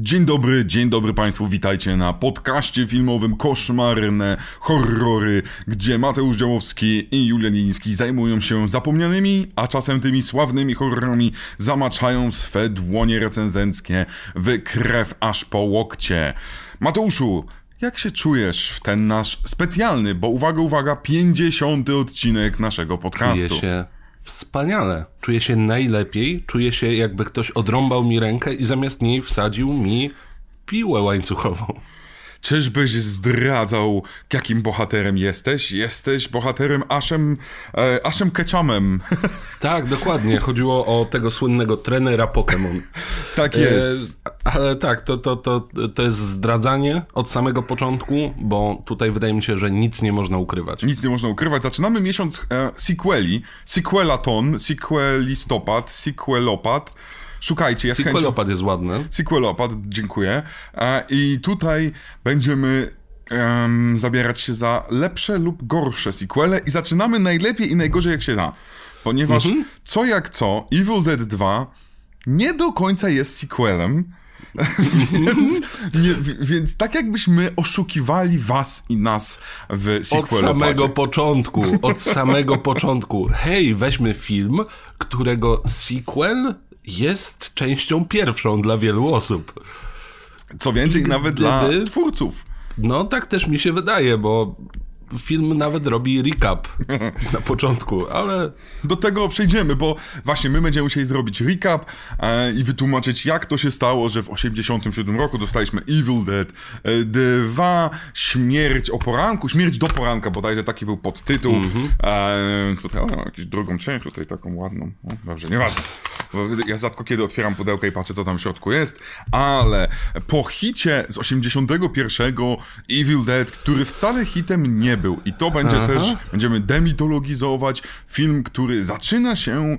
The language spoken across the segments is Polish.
Dzień dobry, dzień dobry Państwu, witajcie na podcaście filmowym Koszmarne Horrory, gdzie Mateusz Działowski i Julian Jeliński zajmują się zapomnianymi, a czasem tymi sławnymi horrorami zamaczają swe dłonie recenzenckie w krew aż po łokcie. Mateuszu, jak się czujesz w ten nasz specjalny, bo uwaga, uwaga, 50 odcinek naszego podcastu? Czuję się wspaniale. Czuję się najlepiej. Czuję się jakby ktoś odrąbał mi rękę i zamiast niej wsadził mi piłę łańcuchową. Czyżbyś zdradzał, jakim bohaterem jesteś? Jesteś bohaterem Aszem, e, Ketchumem. Tak, dokładnie. Chodziło o tego słynnego trenera Pokémon. tak jest. E, ale tak, to, to, to, to jest zdradzanie od samego początku, bo tutaj wydaje mi się, że nic nie można ukrywać. Nic nie można ukrywać. Zaczynamy miesiąc e, sequeli. Sequelaton, sequelistopad, sequelopad. Szukajcie, ja Sequelopad chęcią... jest ładny. Sequelopad, dziękuję. I tutaj będziemy um, zabierać się za lepsze lub gorsze sequele i zaczynamy najlepiej i najgorzej jak się da. Ponieważ mhm. co jak co, Evil Dead 2 nie do końca jest sequelem, więc, nie, więc tak jakbyśmy oszukiwali was i nas w sequelu. Od samego początku, od samego początku. Hej, weźmy film, którego sequel jest częścią pierwszą dla wielu osób. Co więcej, nawet dla twórców. No tak też mi się wydaje, bo film nawet robi recap na początku, ale... Do tego przejdziemy, bo właśnie my będziemy musieli zrobić recap e, i wytłumaczyć, jak to się stało, że w 87 roku dostaliśmy Evil Dead 2, e, Śmierć o poranku, Śmierć do poranka, bodajże taki był podtytuł. Mm -hmm. e, tutaj o, jakąś drugą część, tutaj taką ładną. O, dobrze, nieważne. Ja rzadko kiedy otwieram pudełkę i patrzę, co tam w środku jest, ale po hicie z 81 Evil Dead, który wcale hitem nie był. I to będzie Aha. też, będziemy demitologizować film, który zaczyna się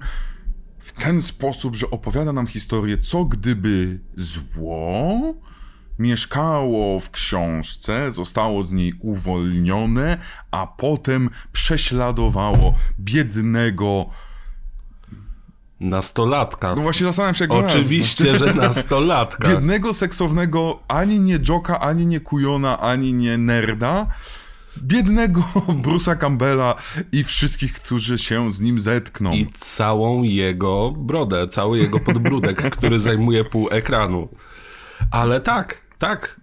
w ten sposób, że opowiada nam historię, co gdyby zło mieszkało w książce, zostało z niej uwolnione, a potem prześladowało biednego Nastolatka. No właśnie zastanawiam się, jak Oczywiście, że nastolatka. Biednego, seksownego, ani nie Joka, ani nie Kujona, ani nie Nerda, biednego Bruce'a Campbella i wszystkich, którzy się z nim zetkną. I całą jego brodę, cały jego podbródek, który zajmuje pół ekranu. Ale tak, tak,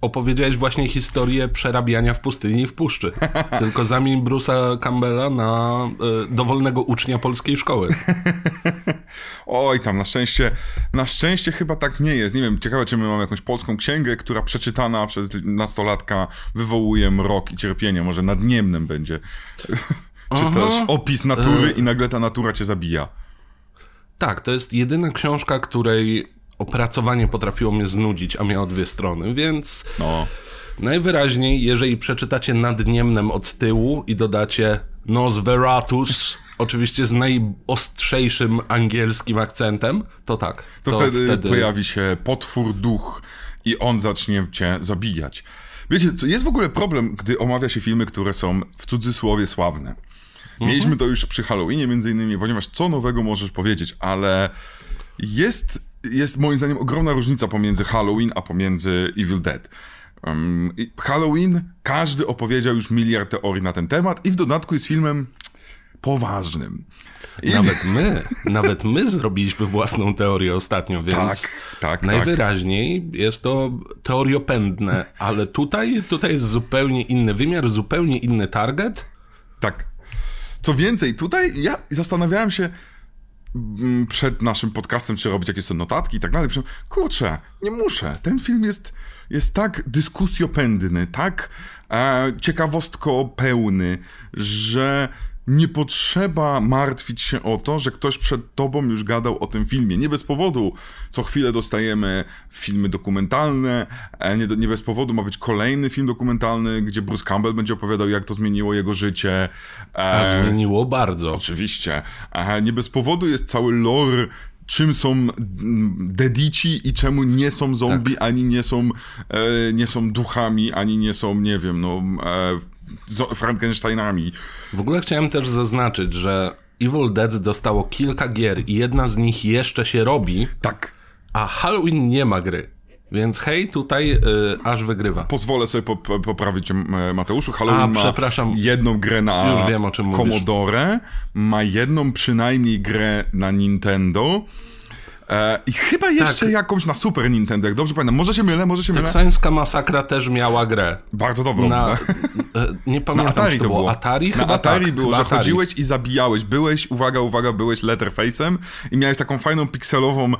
opowiedziałeś właśnie historię przerabiania w pustyni i w puszczy. Tylko zamień Bruce'a Campbella na y, dowolnego ucznia polskiej szkoły. Oj, tam na szczęście, na szczęście chyba tak nie jest. Nie wiem, ciekawe, czy my mamy jakąś polską księgę, która przeczytana przez nastolatka wywołuje mrok i cierpienie. Może nadniemnym będzie. Czytasz opis natury i nagle ta natura cię zabija. Tak, to jest jedyna książka, której opracowanie potrafiło mnie znudzić, a miało dwie strony, więc no. najwyraźniej, jeżeli przeczytacie nad Niemnem od tyłu i dodacie Nosveratus, oczywiście z najostrzejszym angielskim akcentem, to tak. To, to wtedy, wtedy, pojawi się potwór duch i on zacznie cię zabijać. Wiecie, co jest w ogóle problem, gdy omawia się filmy, które są w cudzysłowie sławne. Mieliśmy mhm. to już przy Halloweenie między innymi, ponieważ co nowego możesz powiedzieć, ale jest jest moim zdaniem ogromna różnica pomiędzy Halloween a pomiędzy Evil Dead. Um, Halloween, każdy opowiedział już miliard teorii na ten temat i w dodatku jest filmem poważnym. I... Nawet my, nawet my zrobiliśmy własną teorię ostatnio, więc tak, tak, najwyraźniej tak. jest to teoriopędne, ale tutaj, tutaj jest zupełnie inny wymiar, zupełnie inny target. Tak. Co więcej, tutaj ja zastanawiałem się, przed naszym podcastem, czy robić jakieś notatki i tak dalej. Kurczę, nie muszę. Ten film jest, jest tak dyskusjopędny, tak e, ciekawostko pełny, że nie potrzeba martwić się o to, że ktoś przed tobą już gadał o tym filmie. Nie bez powodu co chwilę dostajemy filmy dokumentalne, e, nie, nie bez powodu ma być kolejny film dokumentalny, gdzie Bruce Campbell będzie opowiadał, jak to zmieniło jego życie. A e, zmieniło bardzo. Oczywiście. E, nie bez powodu jest cały lore czym są dedici i czemu nie są zombie, tak. ani nie są, e, nie są duchami, ani nie są, nie wiem, no, e, Frankensteinami. W ogóle chciałem też zaznaczyć, że Evil Dead dostało kilka gier i jedna z nich jeszcze się robi. Tak. A Halloween nie ma gry. Więc hej, tutaj y, aż wygrywa. Pozwolę sobie pop poprawić Mateuszu. Halloween A, ma przepraszam. jedną grę na Już wiem. Commodore, ma jedną przynajmniej grę na Nintendo. E, I chyba jeszcze Tak. jakąś na Super Nintendo, jak dobrze pamiętam. Może się mylę, może się mylę. Teksańska Masakra też miała grę. Bardzo dobrą. Na, Na, e, nie na pamiętam, Atari czy to było. Atari? Na Chyba Atari tak, było, że Atari. chodziłeś i zabijałeś. Byłeś, uwaga, uwaga, byłeś letterface'em i miałeś taką fajną pikselową...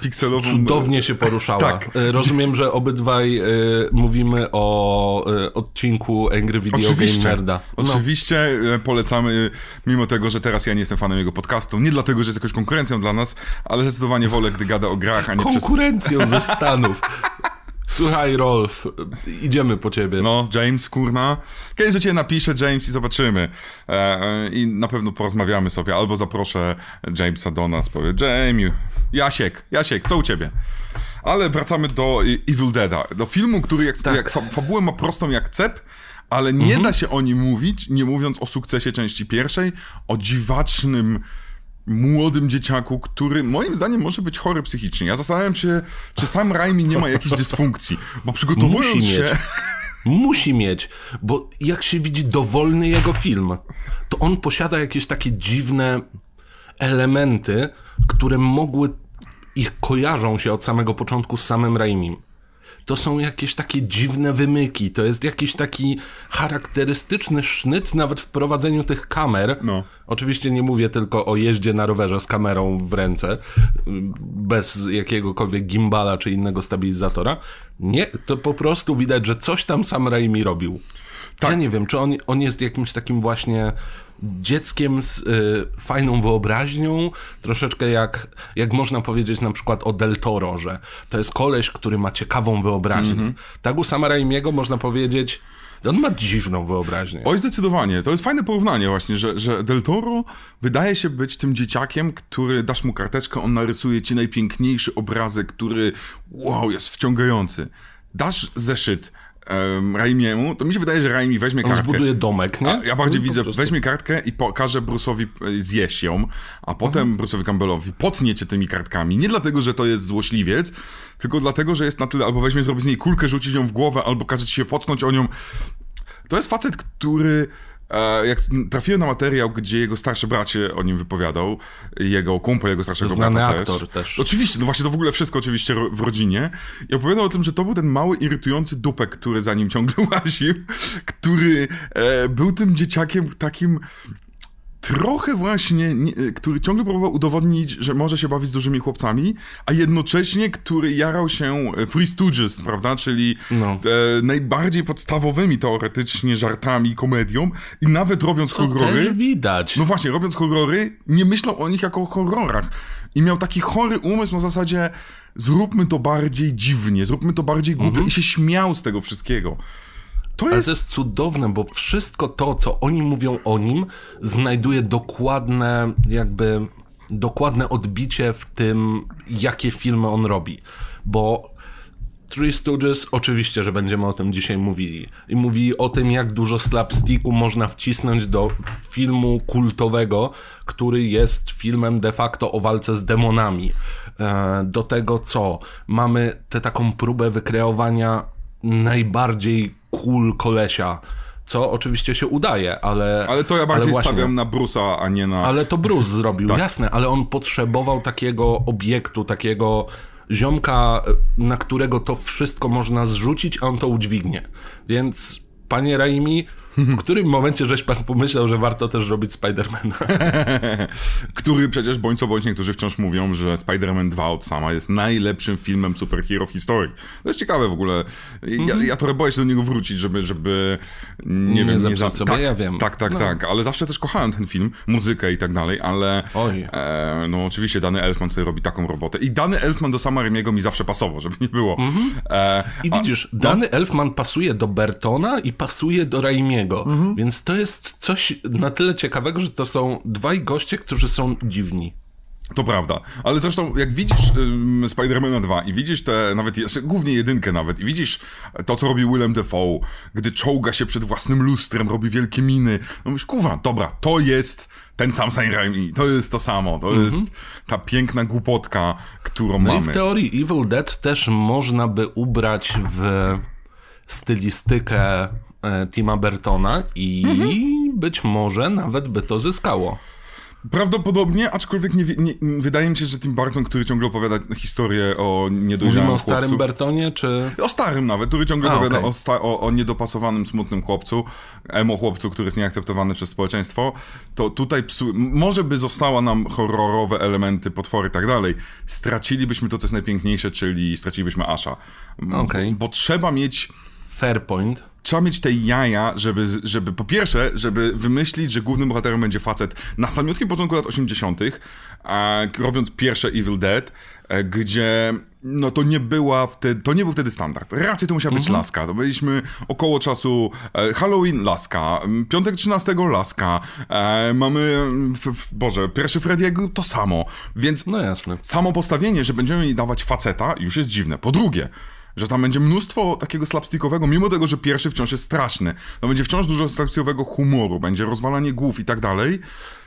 pikselową Cudownie się poruszała. Tak. E, Rozumiem, że obydwaj e, mówimy o e, odcinku Angry Video Oczywiście, Game Nerda. No, oczywiście polecamy, mimo tego, że teraz ja nie jestem fanem jego podcastu. Nie dlatego, że jest jakąś konkurencją dla nas, ale zdecydowanie wolę, gdy gada o grach, a nie przez... konkurencją ze Stanów. Słuchaj, Rolf, idziemy po ciebie. No, James, kurna. Kiedyś do ciebie napiszę, James, i zobaczymy. E, e, I na pewno porozmawiamy sobie. Albo zaproszę Jamesa do nas, powie, Jamie, Jasiek, Jasiek, co u ciebie? Ale wracamy do Evil Deada. Do filmu, który jak, Tak. jak fa fabułę ma prostą jak cep, ale nie Mhm. da się o nim mówić, nie mówiąc o sukcesie części pierwszej, o dziwacznym młodym dzieciaku, który moim zdaniem może być chory psychicznie. Ja zastanawiam się, czy sam Raimi nie ma jakiejś dysfunkcji, bo przygotowując Musi się... mieć. Musi mieć, bo jak się widzi dowolny jego film, to on posiada jakieś takie dziwne elementy, które mogły ich kojarzą się od samego początku z samym Raimim. To są jakieś takie dziwne wymyki, to jest jakiś taki charakterystyczny sznyt nawet w prowadzeniu tych kamer. No. Oczywiście nie mówię tylko o jeździe na rowerze z kamerą w ręce, bez jakiegokolwiek gimbala czy innego stabilizatora. Nie, to po prostu widać, że coś tam sam Raimi robił. Tak. Ja nie wiem, czy on, on jest jakimś takim właśnie dzieckiem z y, fajną wyobraźnią, troszeczkę jak, jak można powiedzieć na przykład o Del Toro, że to jest koleś, który ma ciekawą wyobraźnię. Mhm. Tak u sama Raimiego można powiedzieć, on ma dziwną wyobraźnię. Oj, zdecydowanie. To jest fajne porównanie właśnie, że, że Del Toro wydaje się być tym dzieciakiem, który dasz mu karteczkę, on narysuje ci najpiękniejszy obrazek, który wow, jest wciągający. Dasz zeszyt um, Raimiemu, to mi się wydaje, że Raimi weźmie On kartkę. zbuduje domek, nie? A ja bardziej No, widzę, weźmie kartkę i pokaże Bruce'owi e, zjeść ją, a potem Mhm. Bruce'owi Campbellowi potnie cię tymi kartkami. Nie dlatego, że to jest złośliwiec, tylko dlatego, że jest na tyle, albo weźmie, zrobi z niej kulkę, rzucić ją w głowę, albo każe ci się potknąć o nią. To jest facet, który jak trafiłem na materiał, gdzie jego starszy brat się o nim wypowiadał, jego kumpel, jego starszego Znany brata aktor też. Oczywiście, no właśnie to w ogóle wszystko oczywiście w rodzinie. I opowiadał o tym, że to był ten mały, irytujący dupek, który za nim ciągle łaził, który e, był tym dzieciakiem takim trochę właśnie, nie, który ciągle próbował udowodnić, że może się bawić z dużymi chłopcami, a jednocześnie, który jarał się Free Stooges, prawda, czyli No. e, najbardziej podstawowymi teoretycznie żartami, komedią i nawet robiąc horrory... Też widać. No właśnie, robiąc horrory, nie myślał o nich jako o horrorach. I miał taki chory umysł na zasadzie zróbmy to bardziej dziwnie, zróbmy to bardziej głupio i się śmiał z tego wszystkiego. To Ale jest... to jest cudowne, bo wszystko to, co oni mówią o nim, znajduje dokładne, jakby dokładne odbicie w tym, jakie filmy on robi. Bo Three Stooges, oczywiście, że będziemy o tym dzisiaj mówili. I mówi o tym, jak dużo slapsticku można wcisnąć do filmu kultowego, który jest filmem de facto o walce z demonami. E, Do tego co? Mamy tę taką próbę wykreowania najbardziej cool kolesia, co oczywiście się udaje, ale... Ale to ja bardziej właśnie- stawiam na Bruce'a, a nie na... ale to Bruce zrobił, Tak. jasne, ale on potrzebował takiego obiektu, takiego ziomka, na którego to wszystko można zrzucić, a on to udźwignie. Więc, panie Raimi, w którym momencie żeś pan pomyślał, że warto też robić Spidermana? Który przecież bądź co bądź niektórzy wciąż mówią, że Spider-Man 2 od sama jest najlepszym filmem superhero w historii. To jest ciekawe w ogóle. Ja, ja trochę boję się do niego wrócić, żeby, żeby nie, Nie wiem, zepsuć za- sobie, tak, ja wiem. Tak, tak, No. tak, ale zawsze też kochałem ten film, muzykę i tak dalej, ale Oj. e, no oczywiście Dany Elfman tutaj robi taką robotę i Dany Elfman do sama Remiego mi zawsze pasował, żeby nie było. Mhm. E, I a- widzisz, Dany Elfman pasuje do Bertona i pasuje do Raimiego, więc to jest coś na tyle ciekawego, że to są dwaj goście, którzy są dziwni. To prawda, ale zresztą jak widzisz ym, Spidermana 2 i widzisz te, nawet, jeszcze, głównie jedynkę nawet, i widzisz to, co robi Willem Dafoe, gdy czołga się przed własnym lustrem, robi wielkie miny, no mówisz, kurwa, dobra, to jest ten sam Sam Raimi, to jest to samo, to jest ta piękna głupotka, którą No mamy. i w teorii Evil Dead też można by ubrać w stylistykę Tima Burtona i Mhm. być może nawet by to zyskało. Prawdopodobnie, aczkolwiek nie, nie, wydaje mi się, że Tim Burton, który ciągle opowiada historię o niedojrzałym Mówimy o starym chłopcu, Burtonie, czy... O starym nawet, który ciągle A, opowiada okej. o, sta- o, o niedopasowanym, smutnym chłopcu, emo chłopcu, który jest nieakceptowany przez społeczeństwo, to tutaj psu- może by została nam horrorowe elementy, potwory i tak dalej, stracilibyśmy to, co jest najpiękniejsze, czyli stracilibyśmy Asha. Okej. Bo trzeba mieć Fair point. Trzeba mieć te jaja, żeby, żeby po pierwsze, żeby wymyślić, że głównym bohaterem będzie facet na samiutkim początku lat 80., a, robiąc pierwsze Evil Dead, e, gdzie no to nie była wtedy, to nie był wtedy standard. Raczej to musiała być laska. To byliśmy około czasu e, Halloween laska, piątek 13 laska, e, mamy, f, Boże, pierwszy Freddy'ego to samo. Więc No jasne. samo postawienie, że będziemy jej dawać faceta, już jest dziwne. Po drugie, że tam będzie mnóstwo takiego slapstickowego, mimo tego, że pierwszy wciąż jest straszny. To będzie wciąż dużo slapstickowego humoru, będzie rozwalanie głów i tak dalej.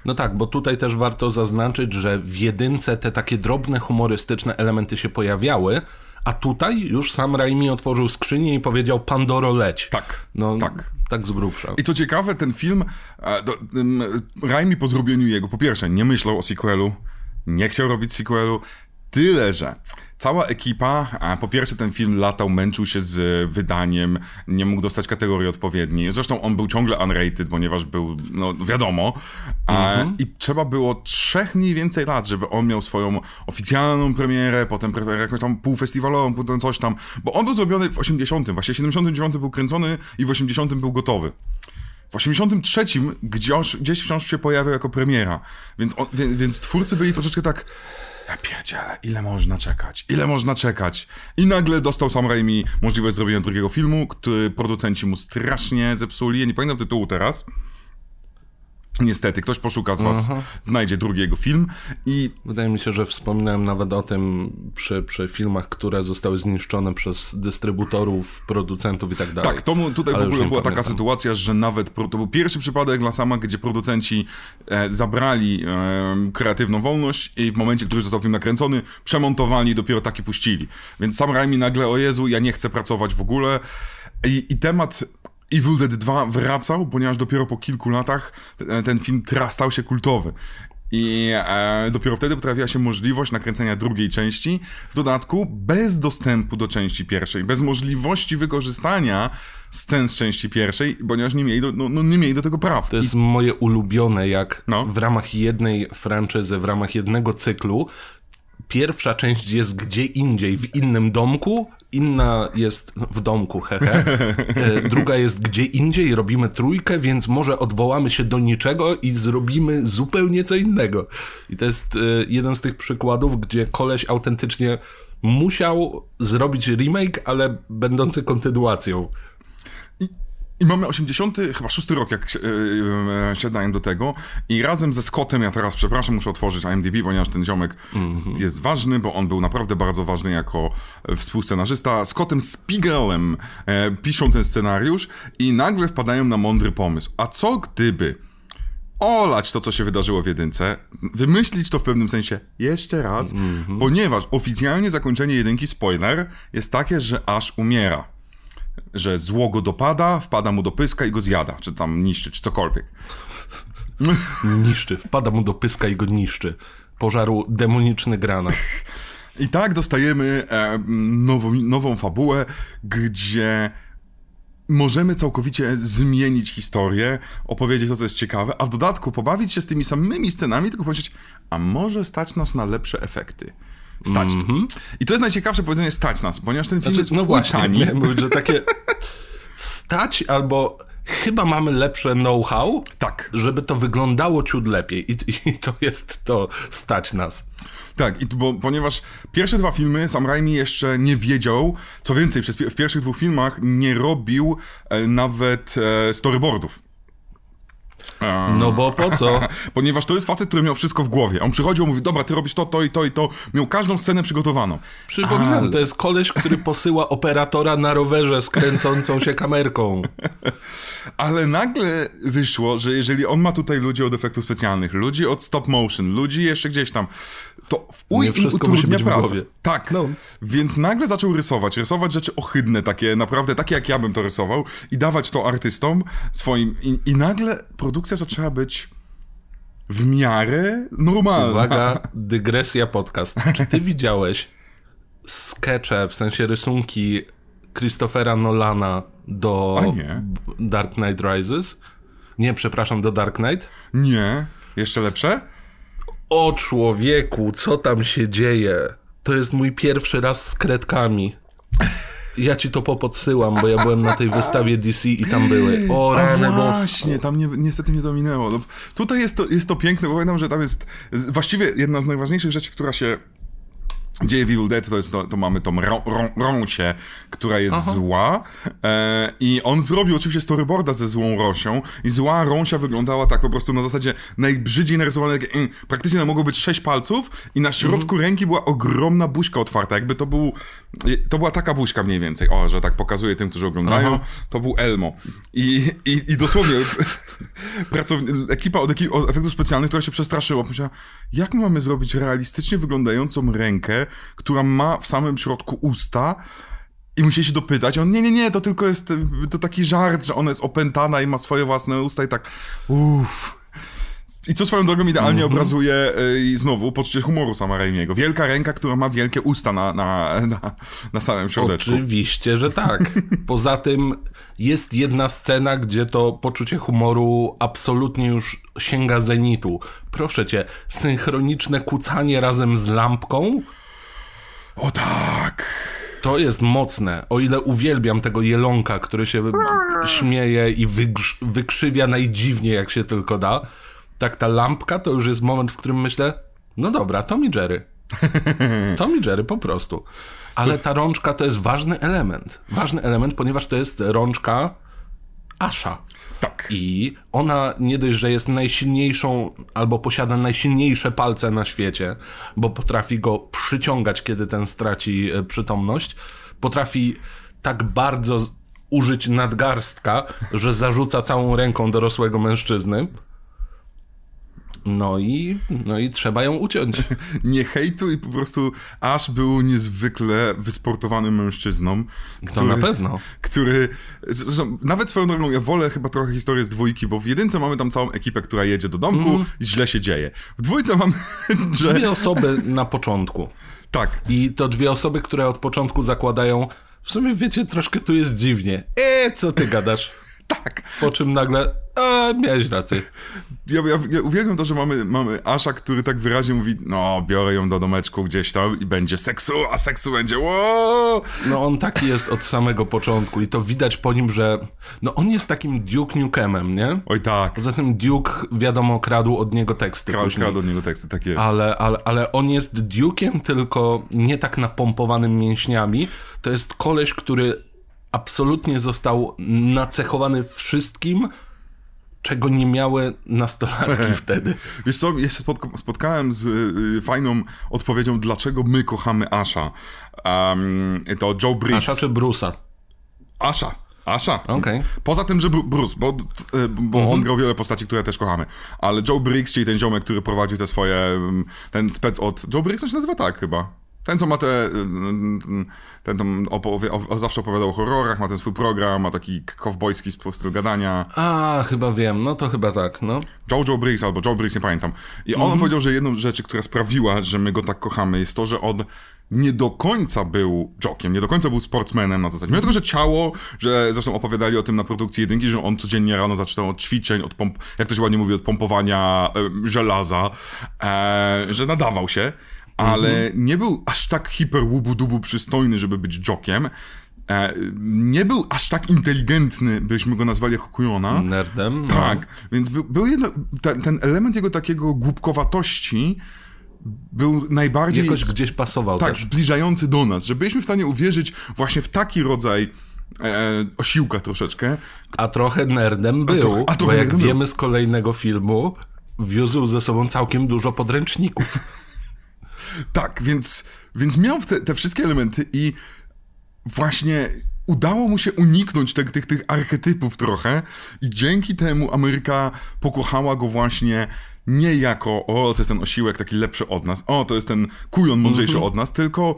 No tak, bo tutaj też warto zaznaczyć, że w jedynce te takie drobne, humorystyczne elementy się pojawiały, a tutaj już sam Raimi otworzył skrzynię i powiedział Pandoro leć. Tak, No, tak. tak z grubsza. I co ciekawe, ten film, e, Raimi po zrobieniu jego, po pierwsze, nie myślał o sequelu, nie chciał robić sequelu, tyle że cała ekipa, po pierwsze ten film latał, męczył się z wydaniem, nie mógł dostać kategorii odpowiedniej. Zresztą on był ciągle unrated, ponieważ był, no wiadomo, a, i trzeba było trzech mniej więcej lat, żeby on miał swoją oficjalną premierę, potem pre- jakąś tam półfestiwalową, potem coś tam, bo on był zrobiony w 80, właśnie w 79 był kręcony i w 80 był gotowy. W 83 gdzieś, gdzieś wciąż się pojawiał jako premiera, więc, on, więc, więc twórcy byli troszeczkę tak ja pierdzielę, ile można czekać, ile można czekać. I nagle dostał Sam Raimi możliwość zrobienia drugiego filmu, który producenci mu strasznie zepsuli, ja nie pamiętam tytułu teraz. Niestety, ktoś poszuka z was, znajdzie drugiego film i Wydaje mi się, że wspominałem nawet o tym przy, przy filmach, które zostały zniszczone przez dystrybutorów, producentów i tak dalej. Tak, to mu, tutaj Ale w ogóle była taka pamiętam. sytuacja, że nawet to był pierwszy przypadek dla sama, gdzie producenci e, zabrali e, kreatywną wolność i w momencie, który został film nakręcony, przemontowali i dopiero taki puścili. Więc sam Raimi nagle, o Jezu, ja nie chcę pracować w ogóle. I, i temat Evil Dead 2 wracał, ponieważ dopiero po kilku latach e, ten film tra- stał się kultowy. I e, dopiero wtedy pojawiła się możliwość nakręcenia drugiej części, w dodatku bez dostępu do części pierwszej, bez możliwości wykorzystania scen z części pierwszej, ponieważ nie mieli do, no, no, nie mieli do tego praw. To jest moje ulubione, jak No. w ramach jednej franczyzy, w ramach jednego cyklu, pierwsza część jest gdzie indziej, w innym domku, inna jest w domku, hehe. E, Druga jest gdzie indziej, robimy trójkę, więc może odwołamy się do niczego i zrobimy zupełnie co innego. I to jest e, jeden z tych przykładów, gdzie koleś autentycznie musiał zrobić remake, ale będący kontynuacją. I mamy 80, chyba 6 rok, jak się- e, e, siadają do tego. I razem ze Scottem, ja teraz przepraszam, muszę otworzyć IMDb, ponieważ ten ziomek z- jest ważny, bo on był naprawdę bardzo ważny jako e, współscenarzysta. Scottem Spiegelem e, piszą ten scenariusz i nagle wpadają na mądry pomysł. A co gdyby olać to, co się wydarzyło w jedynce, wymyślić to w pewnym sensie jeszcze raz, ponieważ oficjalnie zakończenie jedynki, spoiler, jest takie, że aż umiera że zło go dopada, wpada mu do pyska i go zjada, czy tam niszczy, czy cokolwiek. Niszczy, wpada mu do pyska i go niszczy. Pożarł demoniczny granat. I tak dostajemy e, nową, nową fabułę, gdzie możemy całkowicie zmienić historię, opowiedzieć to, co jest ciekawe, a w dodatku pobawić się z tymi samymi scenami, tylko powiedzieć, a może stać nas na lepsze efekty. Stać. I to jest najciekawsze powiedzenie stać nas, ponieważ ten film Znaczy, jest no właśnie, tani. mówić, że takie stać albo chyba mamy lepsze know-how, Tak. żeby to wyglądało ciut lepiej. I, I to jest to stać nas. Tak, i, bo, ponieważ pierwsze dwa filmy Sam Raimi jeszcze nie wiedział, co więcej, przez, w pierwszych dwóch filmach nie robił e, nawet e, storyboardów. No bo po co? Ponieważ to jest facet, który miał wszystko w głowie. On przychodził, mówi, dobra, ty robisz to, to i to i to. Miał każdą scenę przygotowaną. Przypominam, to jest koleś, który posyła operatora na rowerze z kręcącą się kamerką. Ale nagle wyszło, że jeżeli on ma tutaj ludzi od efektów specjalnych, ludzi od stop motion, ludzi jeszcze gdzieś tam, to w uj, w pracę. Tak. No. Więc nagle zaczął rysować, rysować rzeczy ohydne, takie naprawdę, takie jak ja bym to rysował i dawać to artystom swoim. I, i nagle produkcja zaczęła być w miarę normalna. Uwaga, dygresja podcast. Czy ty widziałeś skecze, w sensie rysunki Christophera Nolana do. Dark Knight Rises? Nie, przepraszam, do Dark Knight? Nie. Jeszcze lepsze? O człowieku, co tam się dzieje? To jest mój pierwszy raz z kredkami. Ja ci to popodsyłam, bo ja byłem na tej wystawie DC i tam były. O A rany, bo... właśnie, tam nie, niestety mnie to minęło. No, tutaj jest to, jest to piękne, bo pamiętam, że tam jest właściwie jedna z najważniejszych rzeczy, która się dzieje w Evil Dead, to jest to, to mamy tą rą, rą, Rąsię, która jest zła e, i on zrobił oczywiście storyboarda ze złą Rosią i zła Rąsia wyglądała tak po prostu na zasadzie najbrzydziej narysowane, takie, mm, praktycznie mogło być sześć palców i na środku ręki była ogromna buźka otwarta, jakby to był, to była taka buźka mniej więcej, o, że tak pokazuję tym, którzy oglądają, Aha. to był Elmo. I, i, i dosłownie pracowni- ekipa od, ekip, od efektów specjalnych, która się przestraszyła, powiedziała, jak my mamy zrobić realistycznie wyglądającą rękę, która ma w samym środku usta i musieli się dopytać, on nie, nie, nie, to tylko jest to taki żart, że ona jest opętana i ma swoje własne usta i tak, uff. I co swoją drogą idealnie Mhm. obrazuje y, i znowu poczucie humoru sama Raimiego. Wielka ręka, która ma wielkie usta na, na, na, na samym środeczku. Oczywiście, że tak. Poza tym jest jedna scena, gdzie to poczucie humoru absolutnie już sięga zenitu. Proszę cię, synchroniczne kucanie razem z lampką O tak! to jest mocne. O ile uwielbiam tego jelonka, który się śmieje i wygrz- wykrzywia najdziwniej jak się tylko da, tak ta lampka to już jest moment, w którym myślę, no dobra, Tom i Jerry. Tom i Jerry po prostu. Ale ta rączka to jest ważny element. Ważny element, ponieważ to jest rączka Asha. Tak. I ona nie dość, że jest najsilniejszą albo posiada najsilniejsze palce na świecie, bo potrafi go przyciągać, kiedy ten straci e, przytomność, potrafi tak bardzo użyć nadgarstka, że zarzuca całą ręką dorosłego mężczyzny. No i, no i trzeba ją uciąć. nie hejtuj, po prostu Ash był niezwykle wysportowanym mężczyzną. To na pewno. Który, zresztą, nawet swoją drogą, ja wolę chyba trochę historię z dwójki, bo w jedynce mamy tam całą ekipę, która jedzie do domku Mhm. i źle się dzieje. W dwójce mamy, że... Dwie osoby na początku. Tak, I to dwie osoby, które od początku zakładają, w sumie wiecie, troszkę tu jest dziwnie. E, co ty gadasz? tak. Po czym nagle, a miałeś rację. Ja, ja, ja uwielbiam to, że mamy, mamy Asha, który tak wyraźnie mówi, no, biorę ją do domeczku gdzieś tam i będzie seksu, a seksu będzie, wow! No on taki jest od samego początku i to widać po nim, że no on jest takim Duke Nukemem, nie? Oj tak, Poza tym Duke, wiadomo, kradł od niego teksty kradł później. kradł od niego teksty, tak jest. Ale, ale, ale on jest Duke'iem, tylko nie tak napompowanym mięśniami. To jest koleś, który absolutnie został nacechowany wszystkim, czego nie miały nastolatki wtedy. Wiesz co, ja się spotka- spotkałem z y, fajną odpowiedzią, dlaczego my kochamy Asha. Um, to Joe Briggs. Asha czy Bruce'a? Asha. Asha. Okej. Poza tym, że Bru- Bruce, bo, y, bo on grał wiele postaci, które też kochamy. Ale Joe Briggs, czyli ten ziomek, który prowadził te swoje, mm, ten spec od... Joe Briggs on się nazywa tak chyba. Ten, co ma te, y, y, ten tam opowie, o, zawsze opowiadał o horrorach, ma ten swój program, ma taki kowbojski styl gadania. A, chyba wiem, no to chyba tak, no. Jojo Briggs albo Joe Briggs, nie pamiętam. I on powiedział, że jedną z rzeczy, która sprawiła, że my go tak kochamy, jest to, że on nie do końca był jokiem, nie do końca był sportsmenem na zasadzie. Mimo tego, że ciało, że zresztą opowiadali o tym na produkcji jedynki, że on codziennie rano zaczynał od ćwiczeń, od pomp, jak to się ładnie mówi, od pompowania e, żelaza, e, że nadawał się, ale nie był aż tak hiper łubu-dubu przystojny, żeby być jokiem. E, nie był aż tak inteligentny, byśmy go nazwali jako kujona. Nerdem. No. Tak, więc był, był jedno, ten, ten element jego takiego głupkowatości był najbardziej Jakoś gdzieś pasował tak, też. zbliżający do nas, że byliśmy w stanie uwierzyć właśnie w taki rodzaj e, osiłka troszeczkę. A trochę nerdem był, trochę- a bo trochę jak nerdem był. wiemy z kolejnego filmu, wiózł ze sobą całkiem dużo podręczników. Tak, więc, więc miał te, te wszystkie elementy i właśnie udało mu się uniknąć tych, tych, tych archetypów trochę i dzięki temu Ameryka pokochała go właśnie nie jako o, to jest ten osiłek taki lepszy od nas, o, to jest ten kujon mądrzejszy Mhm. od nas, tylko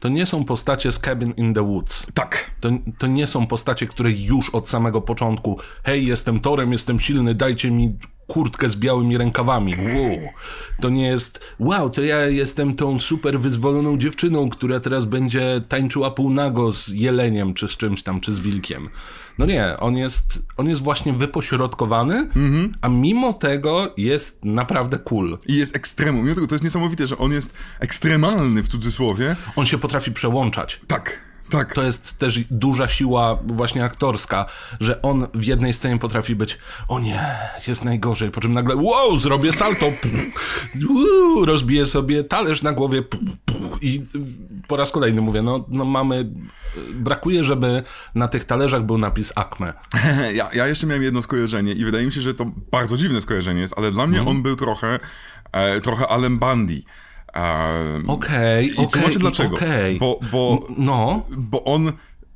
To nie są postacie z Cabin in the Woods. tak, To, to nie są postacie, które już od samego początku hej, jestem Torem, jestem silny, dajcie mi kurtkę z białymi rękawami. Wow. To nie jest wow, to ja jestem tą super wyzwoloną dziewczyną, która teraz będzie tańczyła półnago z jeleniem, czy z czymś tam, czy z wilkiem. No nie, on jest, on jest właśnie wypośrodkowany, a mimo tego jest naprawdę cool. i jest ekstremum. Mimo tego to jest niesamowite, że on jest ekstremalny w cudzysłowie. On się potrafi przełączać. Tak, tak. To jest też duża siła właśnie aktorska, że on w jednej scenie potrafi być o nie, jest najgorzej, po czym nagle wow, zrobię salto, pff, uu, rozbiję sobie talerz na głowie pff, pff, i po raz kolejny mówię, no, no mamy, brakuje, żeby na tych talerzach był napis Acme. Ja, ja jeszcze miałem jedno skojarzenie i wydaje mi się, że to bardzo dziwne skojarzenie jest, ale dla mnie Mhm. on był trochę, e, trochę Alem Bundy. E, Okej, I okej, tłumaczę dlaczego. okej. Bo, bo, No, bo on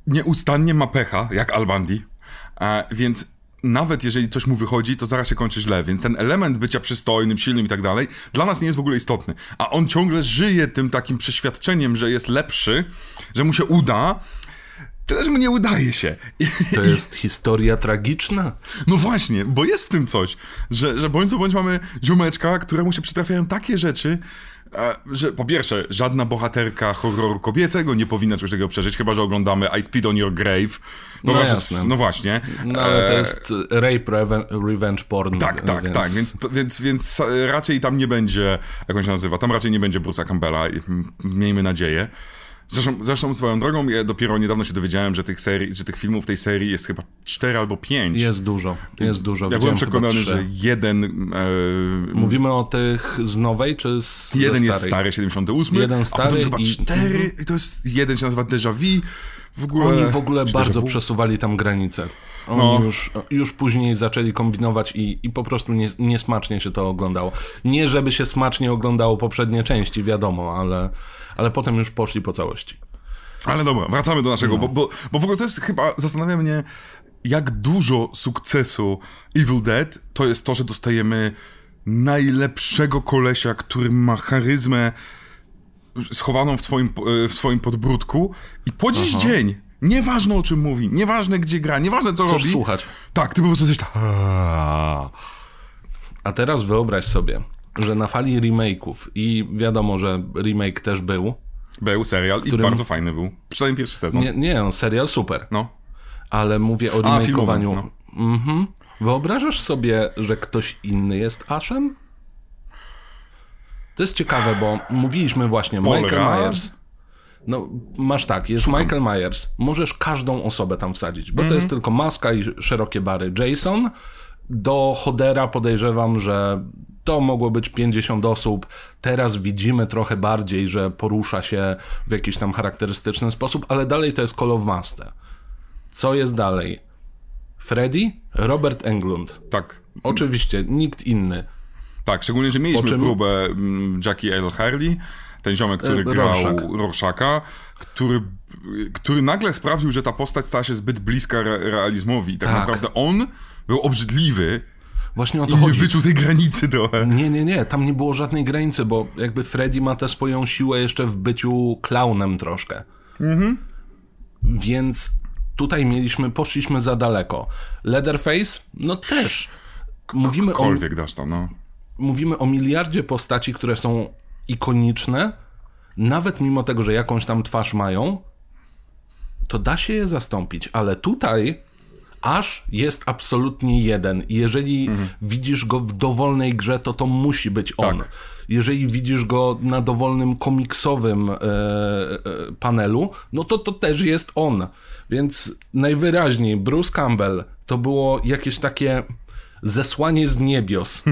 nieustannie ma pecha, jak Al Bundy, e, więc nawet jeżeli coś mu wychodzi, to zaraz się kończy źle, więc ten element bycia przystojnym, silnym i tak dalej, dla nas nie jest w ogóle istotny. A on ciągle żyje tym takim przeświadczeniem, że jest lepszy, że mu się uda, tyle, że mu nie udaje się. To jest historia tragiczna. no właśnie, bo jest w tym coś, że, że bądź co bądź mamy ziomeczka, któremu się przytrafiają takie rzeczy, że po pierwsze, żadna bohaterka horroru kobiecego nie powinna czegoś takiego przeżyć, chyba że oglądamy I Speed on Your Grave. No właśnie- jasne. No właśnie. No ale to E, jest rape reven- revenge porn. Tak, tak, więc... tak, więc, więc, więc raczej tam nie będzie, jak on się nazywa, tam raczej nie będzie Bruce'a Campbella, i, m, miejmy nadzieję. Zresztą, zresztą swoją drogą, ja dopiero niedawno się dowiedziałem, że tych, serii, że tych filmów w tej serii jest chyba cztery albo pięć. Jest dużo, jest dużo. Ja byłem przekonany, że jeden e, Mówimy o tych z nowej, czy z Jeden jest stary, 78. Jeden a stary potem chyba i- cztery. I to jest jeden się nazywa Déjà Vu. W ogóle. Oni w ogóle bardzo przesuwali tam granice. Oni No. już, już później zaczęli kombinować i, i po prostu nie, niesmacznie się to oglądało. Nie, żeby się smacznie oglądało poprzednie części, wiadomo, ale, ale potem już poszli po całości. Ale dobra, wracamy do naszego, No. bo, bo, bo w ogóle to jest chyba, zastanawia mnie, jak dużo sukcesu Evil Dead to jest to, że dostajemy najlepszego kolesia, który ma charyzmę schowaną w swoim, w swoim podbródku i po dziś dzień, nieważne o czym mówi, nieważne gdzie gra, nieważne co Chcesz robi. słuchać. Tak, ty po prostu jesteś tak. A teraz wyobraź sobie, że na fali remake'ów i wiadomo, że remake też był. Był serial i bardzo fajny był. Przynajmniej pierwszy sezon. Nie, nie no, serial super. No. Ale mówię o remake'owaniu. filmowym, Mhm. Wyobrażasz sobie, że ktoś inny jest Ashem? To jest ciekawe, bo mówiliśmy właśnie Paul Michael? Myers. No, masz tak, jest Michael Myers. Możesz każdą osobę tam wsadzić, bo to jest tylko maska i szerokie bary. Jason, do Hodera podejrzewam, że to mogło być 50 osób. Teraz widzimy trochę bardziej, że porusza się w jakiś tam charakterystyczny sposób, ale dalej to jest Call of Master. Co jest dalej? Freddy? Robert Englund. Tak. Oczywiście, nikt inny. Tak, szczególnie, że mieliśmy czym- próbę mm, Jackie L. Harley, ten ziomek, który E, grał Rorschach. Rorschaka, który, który nagle sprawił, że ta postać stała się zbyt bliska re realizmowi. I tak, Tak. naprawdę on był obrzydliwy Właśnie o i to nie chodzi. wyczuł tej granicy trochę. Nie, nie, nie, tam nie było żadnej granicy, bo jakby Freddy ma tę swoją siłę jeszcze w byciu klaunem troszkę. Więc tutaj mieliśmy, poszliśmy za daleko. Leatherface? No też. Mówimy o, dasz tam, no. mówimy o miliardzie postaci, które są ikoniczne, nawet mimo tego, że jakąś tam twarz mają, to da się je zastąpić, ale tutaj aż jest absolutnie jeden. Jeżeli widzisz go w dowolnej grze, to to musi być on. Tak. Jeżeli widzisz go na dowolnym komiksowym e, e, panelu, no to to też jest on. Więc najwyraźniej Bruce Campbell to było jakieś takie zesłanie z niebios.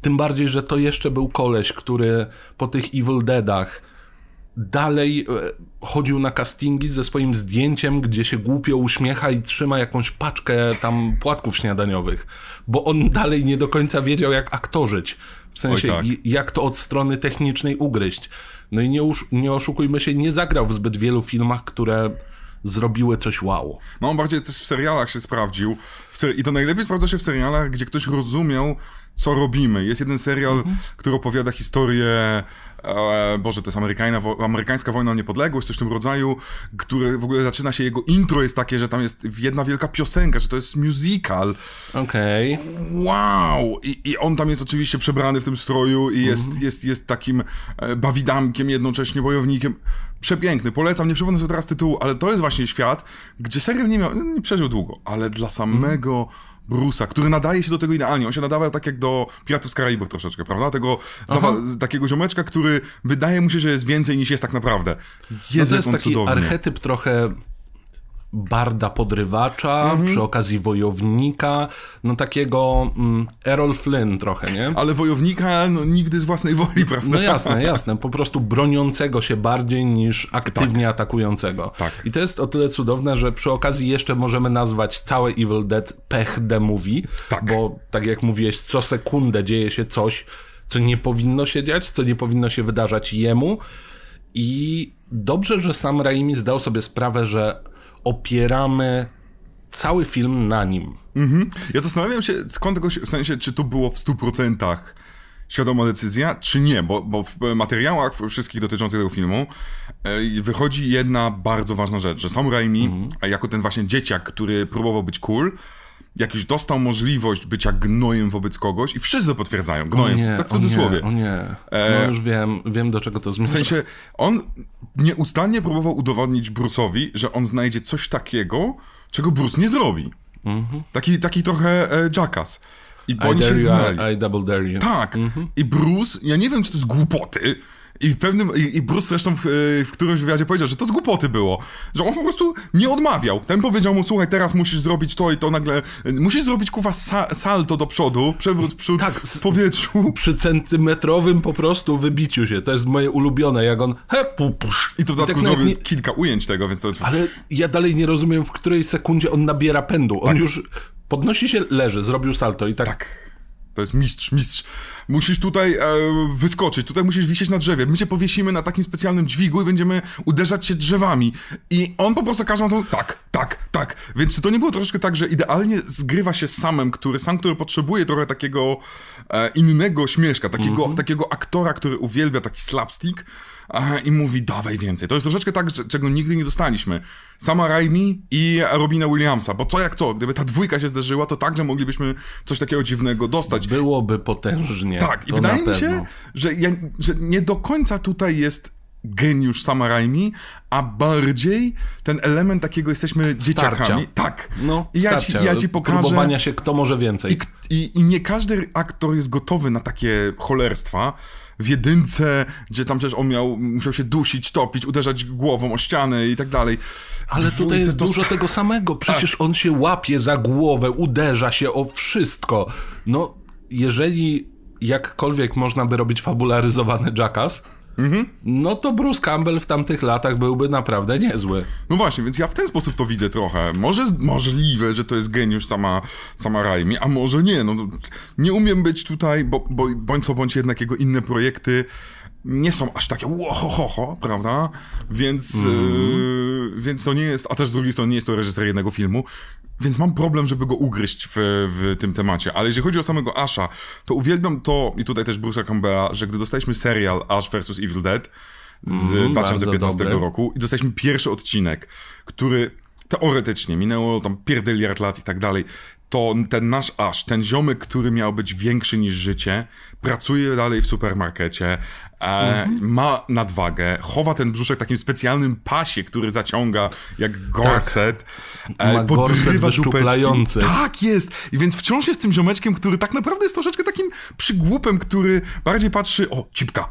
Tym bardziej, że to jeszcze był koleś, który po tych Evil Deadach dalej e, chodził na castingi ze swoim zdjęciem, gdzie się głupio uśmiecha i trzyma jakąś paczkę tam płatków śniadaniowych, bo on dalej nie do końca wiedział, jak aktorzyć. W sensie, tak. jak to od strony technicznej ugryźć. No i nie, nie oszukujmy się, nie zagrał w zbyt wielu filmach, które zrobiły coś wow. No on bardziej też w serialach się sprawdził. Ser- I to najlepiej sprawdza się w serialach, gdzie ktoś rozumiał, co robimy. Jest jeden serial, Mhm. który opowiada historię, e, Boże, to jest wo- amerykańska wojna o niepodległość, coś w tym rodzaju, które w ogóle zaczyna się, jego intro jest takie, że tam jest jedna wielka piosenka, że to jest musical. Okej. Wow! I, I on tam jest oczywiście przebrany w tym stroju i jest, Mhm. jest, jest takim e, bawidamkiem, jednocześnie bojownikiem. Przepiękny, polecam, nie przypomnę sobie teraz tytułu, ale to jest właśnie świat, gdzie serial nie miał, nie przeżył długo, ale dla samego Bruce'a, który nadaje się do tego idealnie. On się nadawa tak jak do Piratów z Karaibów troszeczkę, prawda? Tego takiego ziomeczka, który wydaje mu się, że jest więcej niż jest tak naprawdę. No Jest, to jest taki cudownie. archetyp trochę barda podrywacza, Mhm. przy okazji wojownika, no takiego mm, Errol Flynn trochę, nie? Ale wojownika no, nigdy z własnej woli, prawda? No jasne, jasne. Po prostu broniącego się bardziej niż aktywnie atakującego. Tak. I to jest o tyle cudowne, że przy okazji jeszcze możemy nazwać całe Evil Dead pech the movie, Tak. bo tak jak mówiłeś, co sekundę dzieje się coś, co nie powinno się dziać, co nie powinno się wydarzać jemu. I dobrze, że sam Raimi zdał sobie sprawę, że opieramy cały film na nim. Mhm. Ja zastanawiam się, skąd tego się, w sensie, czy to było w 100% świadoma decyzja, czy nie, bo, bo w materiałach wszystkich dotyczących tego filmu e, wychodzi jedna bardzo ważna rzecz, że sam Raimi, a jako ten właśnie dzieciak, który próbował być cool, jak już dostał możliwość bycia gnojem wobec kogoś i wszyscy potwierdzają, gnojem, nie, tak w o nie, cudzysłowie. o nie. No już wiem, wiem do czego to zmierza. W sensie, on nieustannie próbował udowodnić Bruce'owi, że on znajdzie coś takiego, czego Bruce nie zrobi. Taki, taki trochę e, jackass. I Mhm. I oni się dare znali. you, I, I double dare you. Tak. I Bruce, ja nie wiem, czy to jest głupoty. I w pewnym, i, i Bruce zresztą w, e, w którymś wywiadzie powiedział, że to z głupoty było. Że on po prostu nie odmawiał. Ten powiedział mu, słuchaj, teraz musisz zrobić to i to nagle, e, musisz zrobić, kuwa, sa, salto do przodu, przewrót przód Tak, w powietrzu. Przy centymetrowym po prostu wybiciu się. To jest moje ulubione, jak on he, pu, pusz. I to w dodatku tak zrobił nie- kilka ujęć tego, więc to jest... Ale ja dalej nie rozumiem, w której sekundzie on nabiera pędu. On Tak. już podnosi się, leży, zrobił salto i tak... Tak. To jest mistrz, mistrz. Musisz tutaj e, wyskoczyć, tutaj musisz wisieć na drzewie. My cię powiesimy na takim specjalnym dźwigu i będziemy uderzać się drzewami. I on po prostu każe to, tak, tak, tak. Więc czy to nie było troszeczkę tak, że idealnie zgrywa się z samym, który, sam, który potrzebuje trochę takiego e, innego śmieszka, takiego, takiego aktora, który uwielbia taki slapstick i mówi, dawaj więcej. To jest troszeczkę tak, że, czego nigdy nie dostaliśmy. Sama Raimi i Robina Williamsa, bo co jak co, gdyby ta dwójka się zderzyła, to także moglibyśmy coś takiego dziwnego dostać. Byłoby potężnie. Tak, i wydaje mi się, że, ja, że nie do końca tutaj jest geniusz sama Raimi, a bardziej ten element takiego jesteśmy dzieciakami. Tak. No, I ja ci, starcia, ja ci pokażę. Próbowania się, kto może więcej. I, i, I nie każdy aktor jest gotowy na takie cholerstwa. W jedynce, gdzie tam przecież on miał, musiał się dusić, topić, uderzać głową o ściany i tak dalej. Ale tutaj jest dużo tego samego. Przecież Tak. on się łapie za głowę, uderza się o wszystko. No, jeżeli jakkolwiek można by robić fabularyzowany Jackass, Mhm. no to Bruce Campbell w tamtych latach byłby naprawdę niezły. No właśnie, więc ja w ten sposób to widzę trochę. Może możliwe, że to jest geniusz sama, sama Raimi, a może nie. No, nie umiem być tutaj, bo, bo bądź co bądź jednak jego inne projekty nie są aż takie łohohoho, prawda? Więc, yy, więc to nie jest, a też z drugiej strony nie jest to reżyser jednego filmu, więc mam problem, żeby go ugryźć w, w tym temacie. Ale jeżeli chodzi o samego Asha, to uwielbiam to, i tutaj też Bruce'a Campbella, że gdy dostaliśmy serial Ash vs. Evil Dead z Mm, 2015 bardzo dobry. roku i dostaliśmy pierwszy odcinek, który teoretycznie minęło tam pierdeliard lat i tak dalej, to ten nasz Ash, ten ziomek, który miał być większy niż życie, pracuje dalej w supermarkecie, e, ma nadwagę, chowa ten brzuszek w takim specjalnym pasie, który zaciąga jak gorset. e, Ma podrywa dupeczki. Tak jest! I więc wciąż jest tym ziomeczkiem, który tak naprawdę jest troszeczkę takim przygłupem, który bardziej patrzy, o, cipka,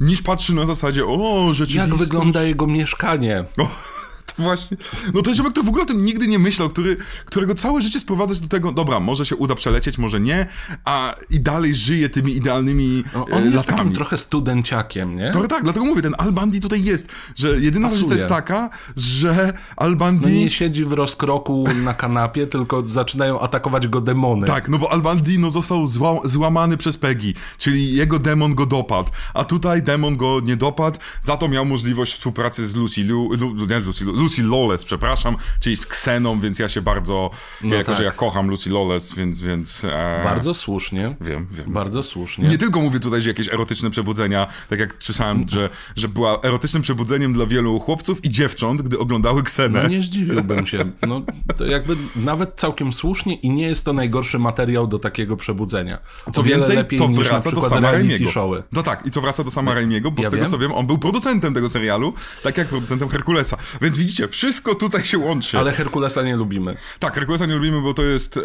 niż patrzy na zasadzie, o, rzeczywiście. Jak wygląda jego mieszkanie? O, Właśnie. No to jest ziomek, który w ogóle o tym nigdy nie myślał, który, którego całe życie sprowadzać do tego, dobra, może się uda przelecieć, może nie, a i dalej żyje tymi idealnymi No, e, on jest takim trochę studenciakiem, nie? To, tak, dlatego mówię, ten Al Bundy tutaj jest, że jedyna Pasuje. różnica jest taka, że Al Bundy... No nie siedzi w rozkroku na kanapie, tylko zaczynają atakować go demony. Tak, no bo Al Bundy no, został zła, złamany przez Peggy, czyli jego demon go dopadł, a tutaj demon go nie dopadł, za to miał możliwość współpracy z Lucy, Lu, Lu, nie z Lucy, Lucy Lawless, przepraszam, czyli z Kseną, więc ja się bardzo, ja, jako tak. że ja kocham Lucy Lawless, więc, więc e, Bardzo słusznie. wiem, wiem. Bardzo słusznie. Nie tylko mówię tutaj, że jakieś erotyczne przebudzenia, tak jak słyszałem, że, że była erotycznym przebudzeniem dla wielu chłopców i dziewcząt, gdy oglądały Ksenę. No nie zdziwiłbym się. No, to jakby nawet całkiem słusznie i nie jest to najgorszy materiał do takiego przebudzenia. Co więcej, lepiej to wraca do sama Raimiego. showy. No tak, i co wraca do sama Raimiego, bo Ja z tego wiem. co wiem, on był producentem tego serialu, tak jak producentem Herkulesa. Więc widzicie, wszystko tutaj się łączy. Ale Herkulesa nie lubimy. Tak, Herkulesa nie lubimy, bo to jest e,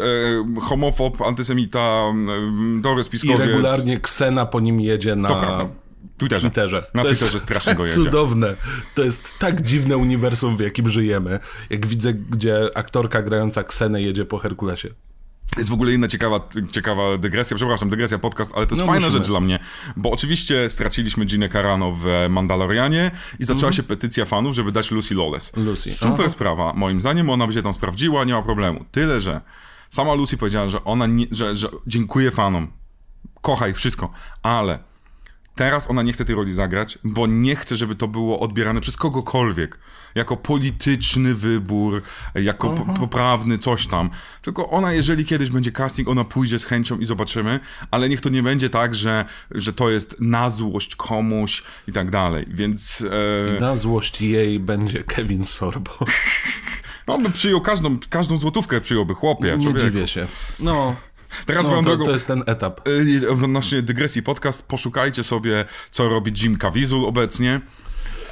homofob, antysemita, e, dobry I spiskowiec. regularnie Ksena po nim jedzie na prawda. Twitterze. Twitterze. Na To jest Twitterze strasznie go jedzie. cudowne. To jest tak dziwne uniwersum, w jakim żyjemy. Jak widzę, gdzie aktorka grająca Ksenę jedzie po Herkulesie. Jest w ogóle inna ciekawa, ciekawa dygresja, przepraszam, dygresja podcast, ale to jest No, fajna musimy. rzecz dla mnie, bo oczywiście straciliśmy Ginę Carano w Mandalorianie i zaczęła się petycja fanów, żeby dać Lucy Lawless. Lucy, Super aha. sprawa, moim zdaniem ona by się tam sprawdziła, nie ma problemu. Tyle, że sama Lucy powiedziała, że ona nie, że, że dziękuję fanom, kocha ich wszystko, ale Teraz ona nie chce tej roli zagrać, bo nie chce, żeby to było odbierane przez kogokolwiek. Jako polityczny wybór, jako po- poprawny coś tam. Tylko ona, jeżeli kiedyś będzie casting, ona pójdzie z chęcią i zobaczymy, ale niech to nie będzie tak, że, że to jest na złość komuś i tak dalej. Więc e, Na złość jej będzie Kevin Sorbo. no, by przyjął każdą, każdą złotówkę, przyjąłby chłopie. Nie człowieku. dziwię się. No, Teraz no swoją to, drogą, to jest ten etap. Y, Odnośnie dygresji podcast, poszukajcie sobie, co robi Jim Caviezel obecnie.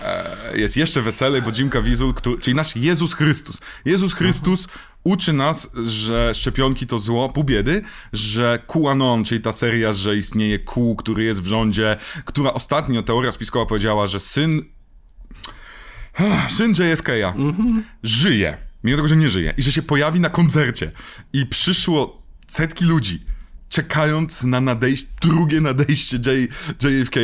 E, Jest jeszcze weselej, bo Jim Caviezel, który, czyli nasz Jezus Chrystus. Jezus Chrystus uczy nas, że szczepionki to zło, pół biedy, że QAnon, czyli ta seria, że istnieje Q, który jest w rządzie, która ostatnio, teoria spiskowa powiedziała, że syn syn JFK'a żyje, mimo tego, że nie żyje, i że się pojawi na koncercie. I przyszło setki ludzi, czekając na nadejście, drugie nadejście J, JFK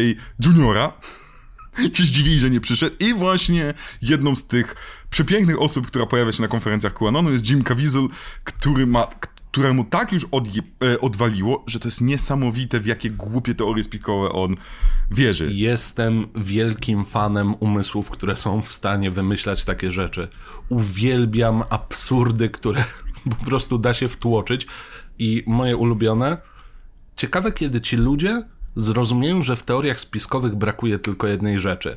Juniora. Się zdziwili, że nie przyszedł. I właśnie jedną z tych przepięknych osób, która pojawia się na konferencjach QAnonu jest Jim Caviezel, który ma, któremu tak już e, odwaliło, że to jest niesamowite, w jakie głupie teorie spiskowe on wierzy. Jestem wielkim fanem umysłów, które są w stanie wymyślać takie rzeczy. Uwielbiam absurdy, które po prostu da się wtłoczyć. I moje ulubione. Ciekawe, kiedy ci ludzie zrozumieją, że w teoriach spiskowych brakuje tylko jednej rzeczy.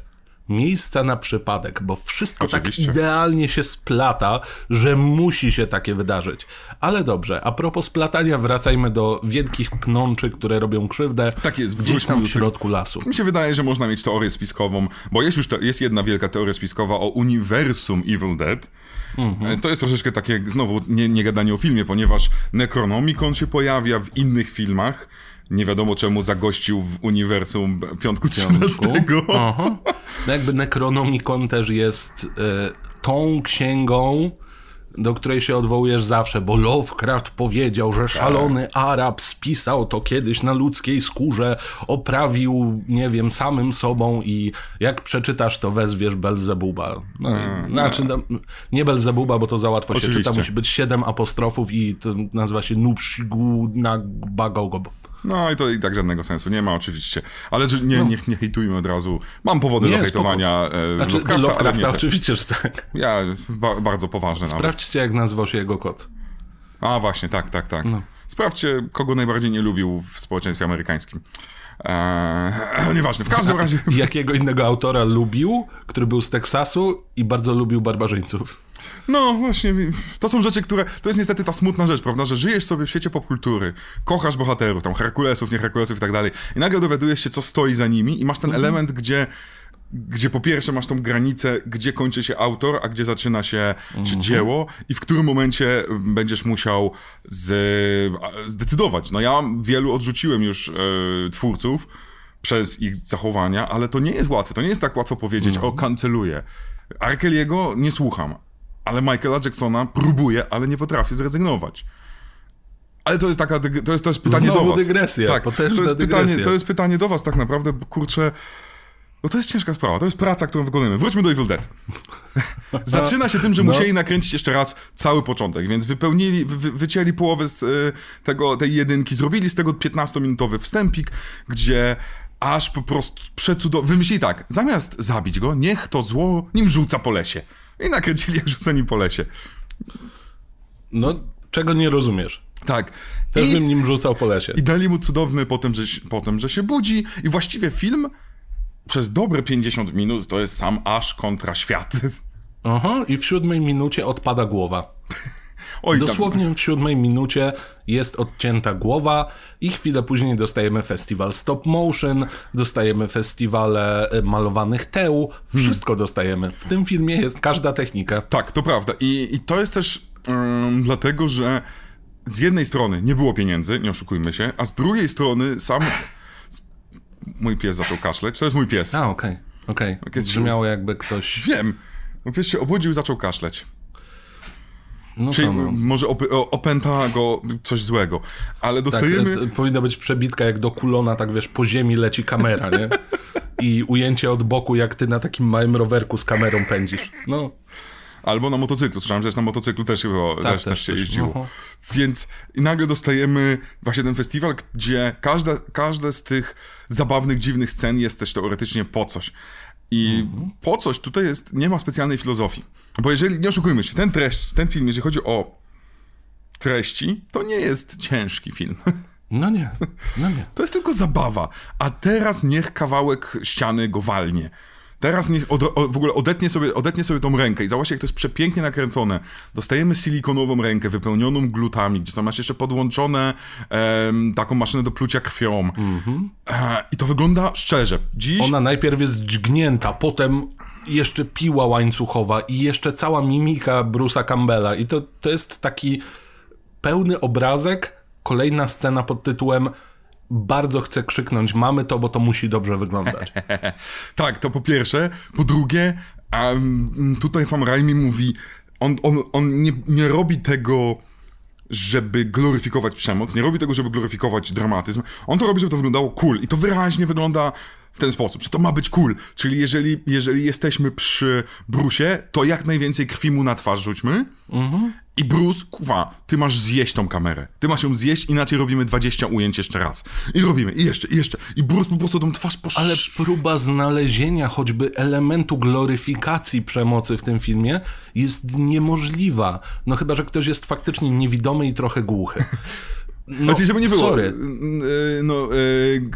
Miejsca na przypadek, bo wszystko Oczywiście. tak idealnie się splata, że musi się takie wydarzyć. Ale dobrze, a propos splatania, wracajmy do wielkich pnączy, które robią krzywdę Tak jest, gdzieś tam w środku lasu. Mi się wydaje, że można mieć teorię spiskową, bo jest już te, jest jedna wielka teoria spiskowa o uniwersum Evil Dead. E, To jest troszeczkę takie, znowu, nie, nie gadanie o filmie, ponieważ Necronomicon się pojawia w innych filmach. Nie wiadomo czemu zagościł w uniwersum Piątku 13. Aha. No jakby Necronomicon też jest e, tą księgą, do której się odwołujesz zawsze, bo Lovecraft powiedział, że szalony Arab spisał to kiedyś na ludzkiej skórze, oprawił, nie wiem, samym sobą i jak przeczytasz, to wezwiesz Belzebuba. No, i- znaczy, no, nie Belzebuba, bo to za łatwo się Oczywiście. czyta, musi być siedem apostrofów i to nazywa się Nupshigu Nagbagogob. No i to i tak żadnego sensu nie ma oczywiście. Ale nie, nie, nie hejtujmy od razu. Mam powody do Nie, hejtowania spoko. e, Znaczy, Lovecrafta, Lovecrafta, oczywiście, że tak. Ja ba, bardzo poważne nawet. Sprawdźcie, jak nazywał się jego kot. A właśnie, tak, tak, tak. No. Sprawdźcie, kogo najbardziej nie lubił w społeczeństwie amerykańskim. Eee, nieważne, w każdym razie. Jakiego innego autora lubił, który był z Teksasu i bardzo lubił barbarzyńców. No właśnie, to są rzeczy, które. To jest niestety ta smutna rzecz, prawda? Że żyjesz sobie w świecie popkultury, kochasz bohaterów, tam Herkulesów, nie Herkulesów i tak dalej. I nagle dowiadujesz się, co stoi za nimi, i masz ten Mhm. element, gdzie. Gdzie po pierwsze masz tą granicę, gdzie kończy się autor, a gdzie zaczyna się, Mhm. dzieło, i w którym momencie będziesz musiał z, zdecydować. No ja wielu odrzuciłem już e, twórców przez ich zachowania, ale to nie jest łatwe. To nie jest tak łatwo powiedzieć, No. o, kanceluję. Arkeliego nie słucham, ale Michaela Jacksona próbuję, ale nie potrafię zrezygnować. Ale to jest taka, to jest, to jest pytanie Znowu do was. dygresja, tak, to jest, dygresja. pytanie, to jest pytanie do was tak naprawdę, bo kurczę, no to jest ciężka sprawa, to jest praca, którą wykonujemy. Wróćmy do Evil Dead. Zaczyna się tym, że No. musieli nakręcić jeszcze raz cały początek, więc wypełnili, wy, wycięli połowę z y, tego, tej jedynki, zrobili z tego 15-minutowy wstępik, gdzie aż po prostu przecudownie, wymyślili tak, zamiast zabić go, niech to zło nim rzuca po lesie. I nakręcili jak rzuca nim po lesie. No, czego nie rozumiesz? Tak. Też I- bym nim rzucał po lesie. I dali mu cudowny potem że, potem, że się budzi i właściwie film przez dobre 50 minut to jest sam aż kontra świat. Aha, i w siódmej minucie odpada głowa. Oj, tam- Dosłownie w siódmej minucie jest odcięta głowa i chwilę później dostajemy festiwal stop motion, dostajemy festiwale e, malowanych teł, wszystko dostajemy. W tym filmie jest każda technika. Tak, to prawda. I, i to jest też ym, dlatego, że z jednej strony nie było pieniędzy, nie oszukujmy się, a z drugiej strony sam... Mój pies zaczął kaszleć. To jest mój pies. A, okej, okej. jest- Brzmiało jakby ktoś... Wiem. Mój pies się obudził i zaczął kaszleć. No Czyli no. może op- opęta go coś złego. Ale Tak, dostajemy... e, powinna być przebitka jak do kulona, tak wiesz, po ziemi leci kamera, nie? I ujęcie od boku, jak ty na takim małym rowerku z kamerą pędzisz. No, Albo na motocyklu. Słyszałem, że na motocyklu też, chyba, też, też, też się jeździło. Aha. Więc i nagle dostajemy właśnie ten festiwal, gdzie każde, każde z tych zabawnych, dziwnych scen jest też teoretycznie po coś. I po coś tutaj jest, nie ma specjalnej filozofii. Bo jeżeli, nie oszukujmy się, ten treść, ten film, jeżeli chodzi o treści, to nie jest ciężki film. no nie, no nie. To jest tylko zabawa. A teraz niech kawałek ściany go walnie. Teraz niech od, o, w ogóle odetnie sobie, odetnie sobie tą rękę i zobaczcie, jak to jest przepięknie nakręcone. Dostajemy silikonową rękę wypełnioną glutami, gdzie są masz jeszcze podłączone em, taką maszynę do plucia krwią. E, I to wygląda szczerze. Dziś Ona najpierw jest dźgnięta, potem jeszcze piła łańcuchowa i jeszcze cała mimika Bruce'a Campbella. I to, to jest taki pełny obrazek, kolejna scena pod tytułem bardzo chcę krzyknąć, mamy to, bo to musi dobrze wyglądać. Tak, to po pierwsze. Po drugie, em, tutaj Sam Raimi mówi, on, on, on nie, nie robi tego, żeby gloryfikować przemoc, nie robi tego, żeby gloryfikować dramatyzm. On to robi, żeby to wyglądało cool. I to wyraźnie wygląda w ten sposób, że to ma być cool. Czyli jeżeli, jeżeli jesteśmy przy Brusie, to jak najwięcej krwi mu na twarz rzućmy. I Bruce, kuwa, ty masz zjeść tą kamerę. Ty masz ją zjeść, inaczej robimy 20 ujęć jeszcze raz. I robimy, i jeszcze, i jeszcze. I Bruce po prostu tą twarz posz... Ale próba znalezienia choćby elementu gloryfikacji przemocy w tym filmie jest niemożliwa. No chyba, że ktoś jest faktycznie niewidomy i trochę głuchy. No, Znaczy, żeby nie było. Sorry. y, No,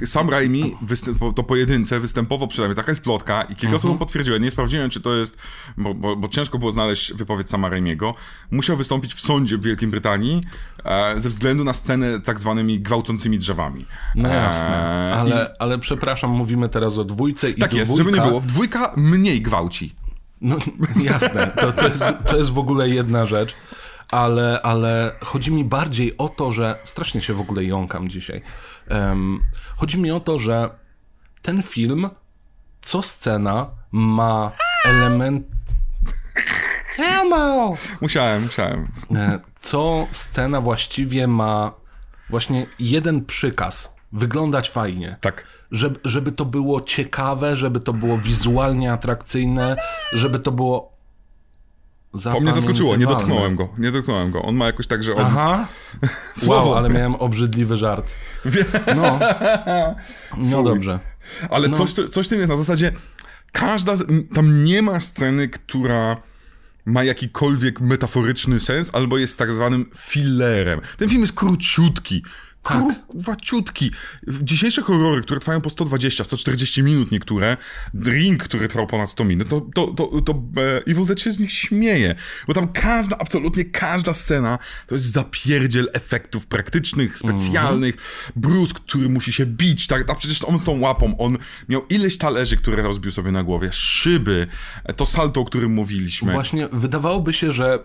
y, Sam Raimi występ, to pojedynce występował przynajmniej, taka jest plotka i kilka osób potwierdziło. Nie sprawdziłem, czy to jest, bo, bo, bo ciężko było znaleźć wypowiedź Sama Raimiego. Musiał wystąpić w sądzie w Wielkiej Brytanii e, ze względu na scenę tak zwanymi gwałcącymi drzewami. No E, jasne, i- ale, ale przepraszam, mówimy teraz o dwójce i Tak dwójka... jest, żeby nie było. W dwójka mniej gwałci. No jasne, to, to, jest, to jest w ogóle jedna rzecz, ale, ale chodzi mi bardziej o to, że strasznie się w ogóle jąkam dzisiaj. Em, chodzi mi o to, że ten film, co scena ma element. Helmo! Musiałem, musiałem. E, Co scena właściwie ma właśnie jeden przykaz. Wyglądać fajnie. Tak. Żeby, żeby to było ciekawe, żeby to było wizualnie atrakcyjne, żeby to było. To mnie zaskoczyło, nie dotknąłem go. Nie dotknąłem go. On ma jakoś tak, że on... Aha. Słowo. Wow, ale miałem obrzydliwy żart. No. No dobrze. Ale No. coś, coś tym jest na zasadzie, każda, tam nie ma sceny, która ma jakikolwiek metaforyczny sens, albo jest tak zwanym fillerem. Ten film jest króciutki. Tak. Kurwaciutki. Dzisiejsze horrory, które trwają po 120, 140 minut niektóre, Ring, który trwał ponad 100 minut, to, to, to, to e, Evil Dead się z nich śmieje. Bo tam każda, absolutnie każda scena to jest zapierdziel efektów praktycznych, specjalnych. Bruce, który musi się bić, tak? A przecież on tą łapą, on miał ileś talerzy, które rozbił sobie na głowie, szyby, e, to salto, o którym mówiliśmy. Właśnie wydawałoby się, że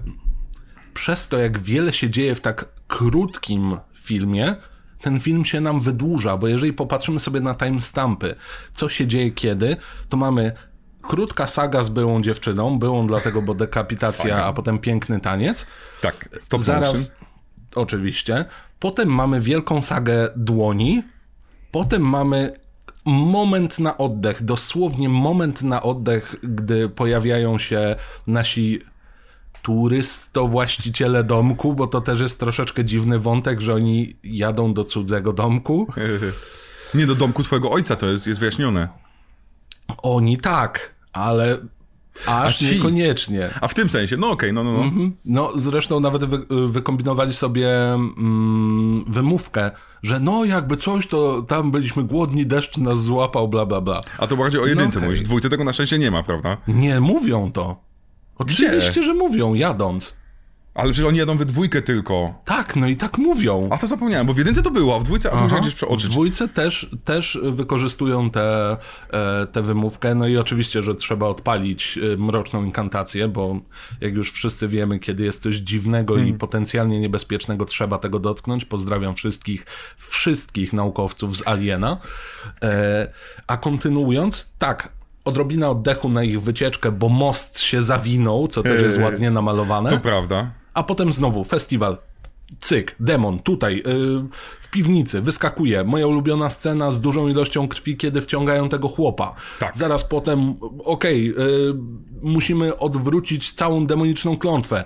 przez to, jak wiele się dzieje w tak krótkim filmie, ten film się nam wydłuża, bo jeżeli popatrzymy sobie na timestampy, co się dzieje kiedy, to mamy krótka saga z byłą dziewczyną, byłą dlatego, bo dekapitacja, a potem piękny taniec. Tak, stop Zaraz, motion. oczywiście. Potem mamy wielką sagę dłoni. Potem mamy moment na oddech, dosłownie moment na oddech, gdy pojawiają się nasi turysto właściciele domku, bo to też jest troszeczkę dziwny wątek, że oni jadą do cudzego domku. Nie do domku swojego ojca, to jest, jest wyjaśnione. Oni tak, ale aż ci? niekoniecznie. A w tym sensie, no okej, no, no, no. No, zresztą nawet wy, wykombinowali sobie mm, wymówkę, że no jakby coś, to tam byliśmy głodni, deszcz nas złapał, bla, bla, bla. A to bardziej o jedynce okej. mówisz. W dwójce tego na szczęście nie ma, prawda? Nie, mówią to. Oczywiście, że mówią, jadąc. Ale przecież oni jadą we dwójkę tylko. Tak, no i tak mówią. A to zapomniałem, bo w jedynce to było, a w dwójce, a to musiałem gdzieś W przeoczyć. dwójce też, też wykorzystują tę te, te wymówkę, no i oczywiście, że trzeba odpalić e, mroczną inkantację, bo jak już wszyscy wiemy, kiedy jest coś dziwnego Hmm. i potencjalnie niebezpiecznego, trzeba tego dotknąć. Pozdrawiam wszystkich, wszystkich naukowców z Aliena. E, a kontynuując, tak, odrobina oddechu na ich wycieczkę, bo most się zawinął, co też jest Eee, ładnie namalowane. To prawda. A potem znowu festiwal. Cyk, demon, tutaj, yy, w piwnicy, wyskakuje. Moja ulubiona scena z dużą ilością krwi, kiedy wciągają tego chłopa. Tak. Zaraz potem, okej, yy, musimy odwrócić całą demoniczną klątwę.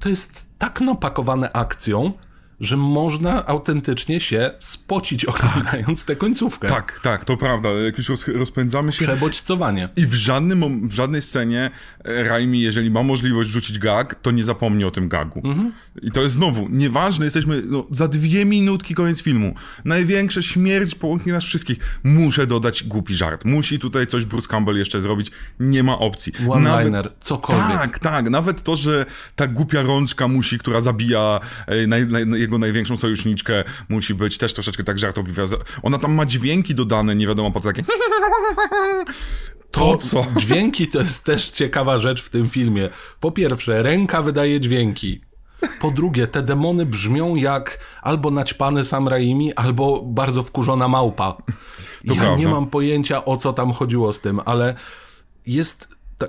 To jest tak napakowane akcją, że można autentycznie się spocić oglądając tę końcówkę. Tak, tak, to prawda. Jak już roz, rozpędzamy się. Przebodźcowanie. I w, żadnym, w żadnej scenie e, Raimi, jeżeli ma możliwość rzucić gag, to nie zapomni o tym gagu. I to jest znowu, nieważne, jesteśmy no, za dwie minutki koniec filmu. Największa śmierć połąknie nas wszystkich. Muszę dodać głupi żart. Musi tutaj coś Bruce Campbell jeszcze zrobić. Nie ma opcji. One-liner, cokolwiek. Tak, tak. Nawet to, że ta głupia rączka musi, która zabija e, naj, naj, jego największą sojuszniczkę, musi być też troszeczkę tak żartobliwa. Ona tam ma dźwięki dodane, nie wiadomo po co takie. To co? Dźwięki to jest też ciekawa rzecz w tym filmie. Po pierwsze, ręka wydaje dźwięki. Po drugie, te demony brzmią jak albo naćpany Sam Raimi, albo bardzo wkurzona małpa. To ja prawda. nie mam pojęcia o co tam chodziło z tym, ale jest. Ta...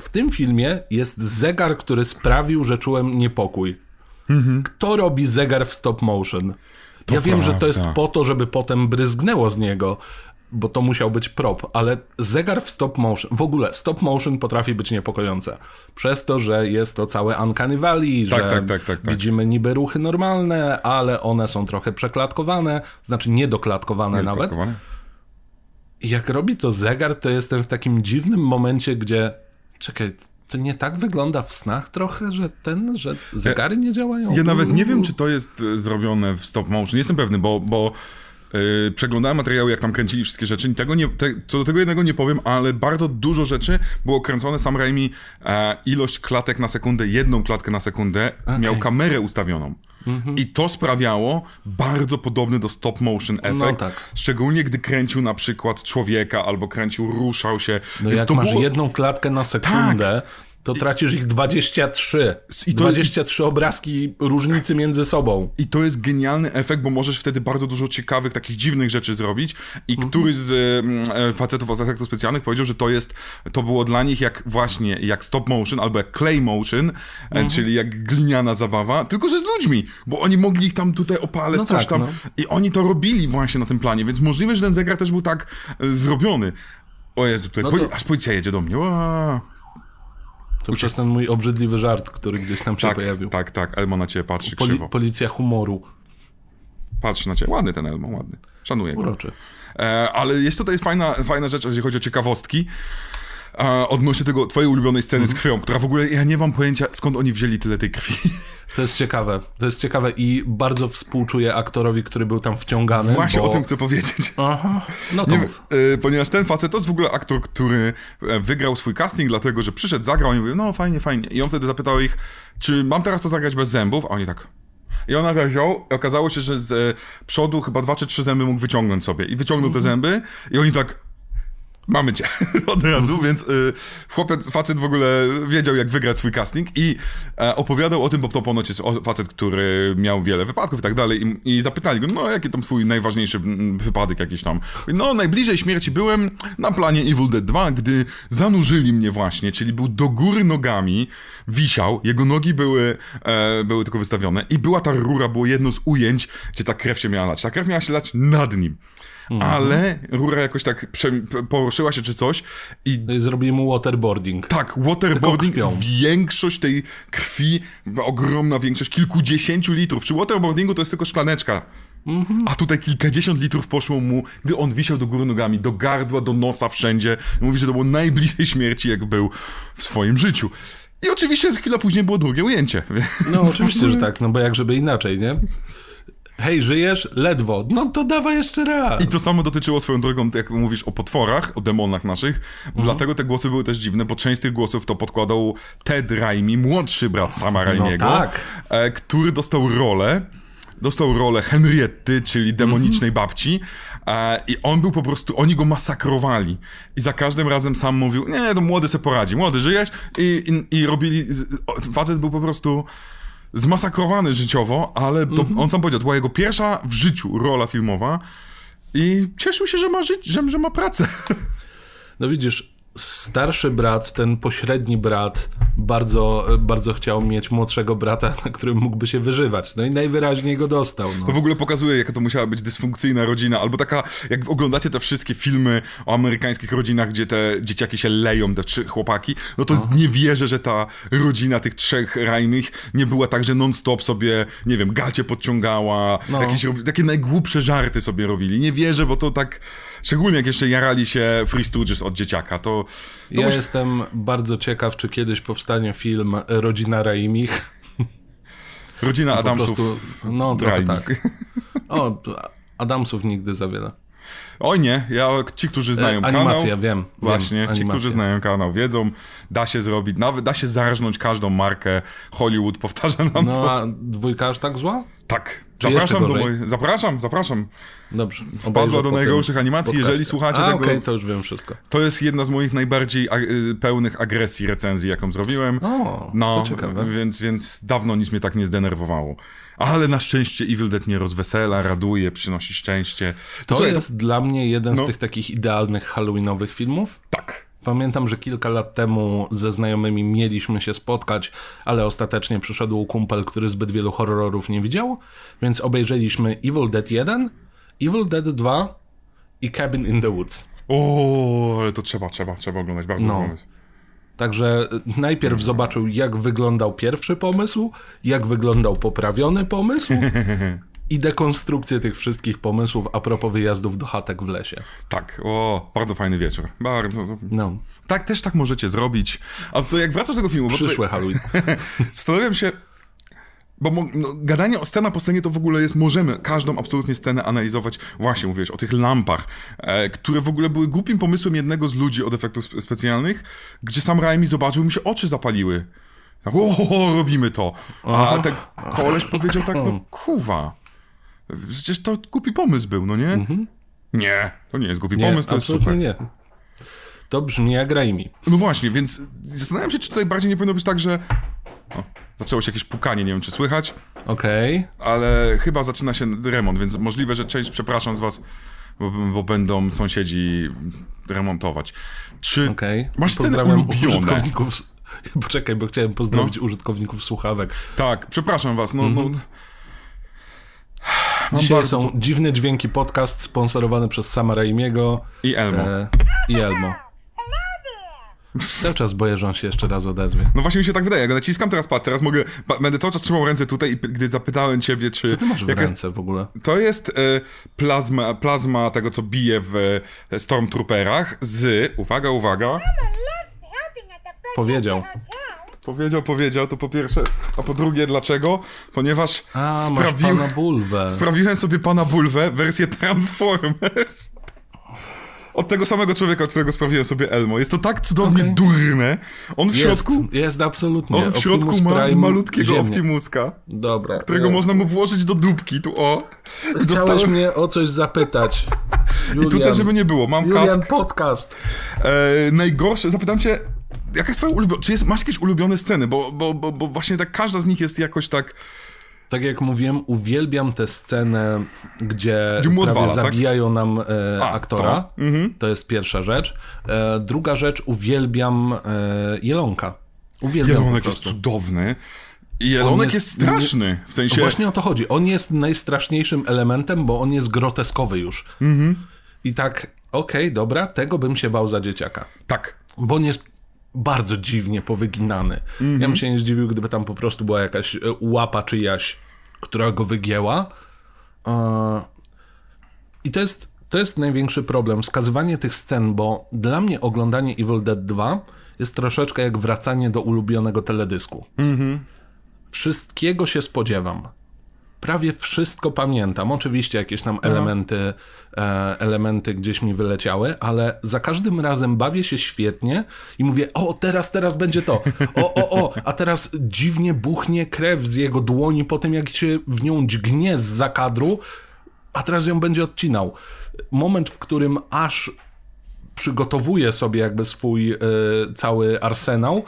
W tym filmie jest zegar, który sprawił, że czułem niepokój. Kto robi zegar w stop motion? ja wiem, że to jest po to, żeby potem bryzgnęło z niego, bo to musiał być prop, ale zegar w stop motion, w ogóle stop motion potrafi być niepokojące. Przez to, że jest to całe Uncanny Valley, Tak, że tak, tak, tak, tak. widzimy niby ruchy normalne, ale one są trochę przeklatkowane, znaczy niedoklatkowane nawet. Pakowane? I jak robi to zegar, to jestem w takim dziwnym momencie, gdzie czekaj, to nie tak wygląda w snach trochę, że ten, że zegary nie działają? Ja nawet nie wiem, czy to jest e, zrobione w stop motion. Nie jestem pewny, bo, bo yy, przeglądałem materiały, jak tam kręcili wszystkie rzeczy i tego nie, te, co do tego jednego nie powiem, ale bardzo dużo rzeczy było kręcone Sam Raimi e, ilość klatek na sekundę, jedną klatkę na sekundę, miał kamerę ustawioną. Mhm. I to sprawiało bardzo podobny do stop motion efekt. tak. Szczególnie gdy kręcił na przykład człowieka albo kręcił, ruszał się. No Więc jak to masz było... Tak. jedną klatkę na sekundę, to tracisz ich 23. I to- 23 obrazki różnicy między sobą. I to jest genialny efekt, bo możesz wtedy bardzo dużo ciekawych, takich dziwnych rzeczy zrobić. I Mhm. któryś z e, facetów od efektów specjalnych powiedział, że to jest, to było dla nich jak właśnie, jak stop motion albo jak clay motion, Mhm. e, czyli jak gliniana zabawa, tylko że z ludźmi, bo oni mogli ich tam tutaj opaleć, No coś tak, tam. no. I oni to robili właśnie na tym planie, więc możliwe, że ten zegar też był tak e, zrobiony. O Jezu, tutaj No to- aż policja jedzie do mnie. Ła. To przez ten mój obrzydliwy żart, który gdzieś tam się Tak, pojawił. tak, tak, Elmo na ciebie patrzy Poli- krzywo. policja humoru. Patrzy na ciebie. Ładny ten Elmo, ładny. Szanuję go. Uroczy. E, ale jest tutaj fajna, fajna rzecz, jeżeli chodzi o ciekawostki. E, odnośnie tego twojej ulubionej sceny Mhm. z krwią, która w ogóle, ja nie mam pojęcia, skąd oni wzięli tyle tej krwi. To jest ciekawe. To jest ciekawe i bardzo współczuję aktorowi, który był tam wciągany. Właśnie bo... o tym chcę powiedzieć. Aha. No to Nie, e, ponieważ ten facet to jest w ogóle aktor, który e, wygrał swój casting, dlatego że przyszedł, zagrał i mówił, no fajnie, fajnie. I on wtedy zapytał ich, czy mam teraz to zagrać bez zębów? A oni tak. I on nagle wziął i okazało się, że z e, przodu chyba dwa czy trzy zęby mógł wyciągnąć sobie. I wyciągnął Mhm. te zęby i oni tak... mamy cię od razu, więc y, chłopiec, facet w ogóle wiedział, jak wygrać swój casting i e, opowiadał o tym, bo to ponoć jest facet, który miał wiele wypadków i tak dalej i, i zapytali go, no jaki tam twój najważniejszy wypadek jakiś tam. No najbliżej śmierci byłem na planie Evil Dead 2, gdy zanurzyli mnie właśnie, czyli był do góry nogami, wisiał, jego nogi były, e, były tylko wystawione i była ta rura, było jedno z ujęć, gdzie ta krew się miała lać. Ta krew miała się lać nad nim. Ale rura jakoś tak prze, poruszyła się czy coś i i zrobili mu waterboarding. tak, waterboarding, większość tej krwi, ogromna większość, kilkudziesięciu litrów. Przy waterboardingu to jest tylko szklaneczka. A tutaj kilkadziesiąt litrów poszło mu, gdy on wisiał do góry nogami, do gardła, do nosa, wszędzie. Mówi, że to było najbliżej śmierci, jak był w swoim życiu. I oczywiście chwila później było drugie ujęcie. No oczywiście, że tak, no bo jak żeby inaczej, nie? Hej, żyjesz? Ledwo. No to dawaj jeszcze raz. I to samo dotyczyło swoją drogą, jak mówisz o potworach, o demonach naszych. Mhm. Dlatego te głosy były też dziwne, bo część z tych głosów to podkładał Ted Raimi, młodszy brat Sama Raimiego, tak. e, który dostał rolę. Dostał rolę Henrietty, czyli demonicznej Mhm. babci. E, I on był po prostu, oni go masakrowali. I za każdym razem sam mówił, nie, to młody se poradzi, młody żyjesz. I, i, i robili, facet był po prostu zmasakrowany życiowo, ale to, Mhm. on sam powiedział, to była jego pierwsza w życiu rola filmowa i cieszył się, że ma, żyć, że, że ma pracę. No widzisz, starszy brat, ten pośredni brat, bardzo, bardzo chciał mieć młodszego brata, na którym mógłby się wyżywać. No i najwyraźniej go dostał. No. To w ogóle pokazuje, jaka to musiała być dysfunkcyjna rodzina, albo taka, jak oglądacie te wszystkie filmy o amerykańskich rodzinach, gdzie te dzieciaki się leją, te trzy chłopaki, no to nie wierzę, że ta rodzina tych trzech Raimich nie była tak, że non-stop sobie, nie wiem, gacie podciągała, No. jakieś takie najgłupsze żarty sobie robili. Nie wierzę, bo to tak, szczególnie jak jeszcze jarali się Free Stooges od dzieciaka, to... to Ja jestem bardzo ciekaw, czy kiedyś powstanie film Rodzina Raimich. Rodzina Adamsów. prostu, no trochę tak. O, Adamsów nigdy za wiele. Oj nie, ja, ci, którzy znają E, kanał... animacja, wiem, Właśnie, wiem, ci, animacja. którzy znają kanał, wiedzą, da się zrobić, nawet da się zarżnąć każdą markę. Hollywood powtarza nam to. No a dwójka aż tak zła? Tak. Zapraszam do mojej... Zapraszam, zapraszam. Dobrze. Wpadła do najgorszych animacji. podcaście. Jeżeli słuchacie A, tego- okej, to już wiem wszystko. To jest jedna z moich najbardziej a, y, pełnych agresji recenzji, jaką zrobiłem. O, no, to ciekawe. Więc, więc dawno nic mnie tak nie zdenerwowało. Ale na szczęście Evil Dead mnie rozwesela, raduje, przynosi szczęście. To słuchaj, jest dla mnie jeden No. z tych takich idealnych halloweenowych filmów. Tak. Pamiętam, że kilka lat temu ze znajomymi mieliśmy się spotkać, ale ostatecznie przyszedł kumpel, który zbyt wielu horrorów nie widział, więc obejrzeliśmy Evil Dead 1, Evil Dead 2 i Cabin in the Woods. O, ale to trzeba, trzeba, trzeba oglądać. Bardzo No. pomysł. Także y, najpierw zobaczył, jak wyglądał pierwszy pomysł, jak wyglądał poprawiony pomysł i dekonstrukcję tych wszystkich pomysłów a propos wyjazdów do chatek w lesie. Tak, o, bardzo fajny wieczór. Bardzo. No, Tak, też tak możecie zrobić. A to jak wracasz do tego filmu, przyszłe Halloween. zastanawiam się, bo no, gadanie o scena po scenie to w ogóle jest, możemy każdą absolutnie scenę analizować, właśnie mówiłeś o tych lampach, e, które w ogóle były głupim pomysłem jednego z ludzi od efektów spe- specjalnych, gdzie sam Raimi zobaczył, mi się oczy zapaliły. Tak, o, robimy to. A ten koleś powiedział tak, no kuwa, przecież to głupi pomysł był, no nie? Nie, to nie jest głupi Nie, pomysł, to jest absolutnie super. nie. To brzmi jak Raimi. No właśnie, więc zastanawiam się, czy tutaj bardziej nie powinno być tak, że. O, zaczęło się jakieś pukanie, nie wiem czy słychać, Okej. ale chyba zaczyna się remont, więc możliwe, że część, przepraszam z was, bo, bo będą sąsiedzi remontować. Czy Okej. masz sceny ulubione? Poczekaj, bo chciałem pozdrowić użytkowników słuchawek. Tak, przepraszam was, no... no Mam Dzisiaj bardzo- są dziwne dźwięki podcast sponsorowany przez Sama Raimiego I Elmo. e, i Elmo. Cały czas boję, że on się jeszcze raz odezwie. No właśnie mi się tak wydaje, jak naciskam teraz, patrz, teraz mogę, pa, będę cały czas trzymał ręce tutaj i gdy zapytałem ciebie, czy... Co ty masz w jaka jest- ręce w ogóle? To jest e, plazma, plazma tego, co bije w e, Stormtrooperach z, uwaga, uwaga, Powiedział. Powiedział, powiedział, to po pierwsze, a po drugie dlaczego? Ponieważ A, sprawił, pana bulwę. sprawiłem sobie pana Bulwę, wersję Transformers. Od tego samego człowieka, od którego sprawiłem sobie Elmo. Jest to tak cudownie Okej. durne. On w Jest, środku, jest absolutnie. on w środku Optimus ma malutkiego ziemnie. Optimuska, Dobra. którego ja- można mu włożyć do dupki, tu o. Chciałeś Dostałem- mnie o coś zapytać. Julian, I tutaj, żeby nie było, mam Julian kask. podcast. E, najgorsze, zapytam cię, jaka jest twoja ulubiona, czy jest, masz jakieś ulubione sceny, bo, bo, bo, bo właśnie tak każda z nich jest jakoś tak... Tak jak mówiłem, uwielbiam tę scenę, gdzie, Gdzie odwala, tak? zabijają nam e, A, aktora. to. Mhm. To jest pierwsza rzecz. E, druga rzecz, uwielbiam e, Jelonka. Uwielbiam Jelonek jest cudowny. Jelonek jest, jest- straszny, w sensie... Właśnie o to chodzi. On jest najstraszniejszym elementem, bo on jest groteskowy już. Mhm. I tak, okej, dobra, tego bym się bał za dzieciaka. Tak. Bo on jest bardzo dziwnie powyginany. Ja bym się nie zdziwił, gdyby tam po prostu była jakaś e, łapa czyjaś, która go wygięła. E, I to jest, to jest największy problem. Wskazywanie tych scen, bo dla mnie oglądanie Evil Dead 2 jest troszeczkę jak wracanie do ulubionego teledysku. Wszystkiego się spodziewam. Prawie wszystko pamiętam. Oczywiście jakieś tam elementy, e, elementy gdzieś mi wyleciały, ale za każdym razem bawię się świetnie i mówię, o teraz, teraz będzie to. O, o, o, a teraz dziwnie buchnie krew z jego dłoni po tym, jak się w nią dźgnie z zakadru, a teraz ją będzie odcinał. Moment, w którym aż przygotowuje sobie jakby swój e, cały arsenał,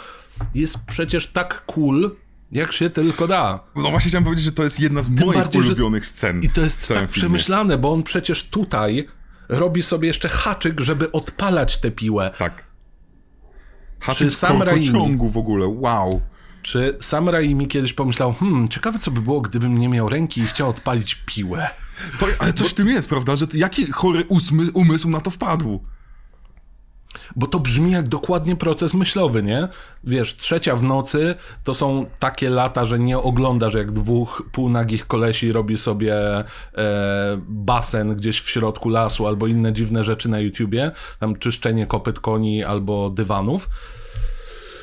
jest przecież tak cool, jak się tylko da. No właśnie chciałem powiedzieć, że to jest jedna z moich bardziej, że- ulubionych scen. I to jest tak filmie. przemyślane, bo on przecież tutaj robi sobie jeszcze haczyk, żeby odpalać tę piłę. Tak. Haczyk Czy Sam ciągu w ogóle, wow. Czy Sam Raimi kiedyś pomyślał, hmm, ciekawe co by było, gdybym nie miał ręki i chciał odpalić piłę. To, ale coś w tym jest, prawda, że jaki chory umysł na to wpadł? Bo to brzmi jak dokładnie proces myślowy, nie? Wiesz, trzecia w nocy to są takie lata, że nie oglądasz jak dwóch półnagich kolesi robi sobie e, basen gdzieś w środku lasu albo inne dziwne rzeczy na YouTubie, tam czyszczenie kopyt koni albo dywanów.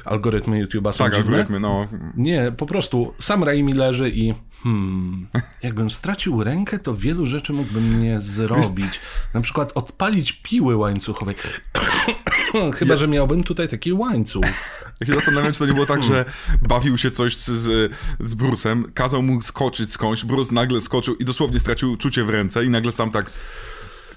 Algorytmy YouTube'a są Tak, dziwne. algorytmy, no. Nie, po prostu sam Raimi leży i hmm, jakbym stracił rękę, to wielu rzeczy mógłbym nie zrobić. Na przykład odpalić piły łańcuchowej. Chyba, że miałbym tutaj taki łańcuch. Ja się zastanawiam, czy to nie było tak, że bawił się coś z, z, z Brusem, kazał mu skoczyć skądś, Bruce nagle skoczył i dosłownie stracił czucie w ręce i nagle sam tak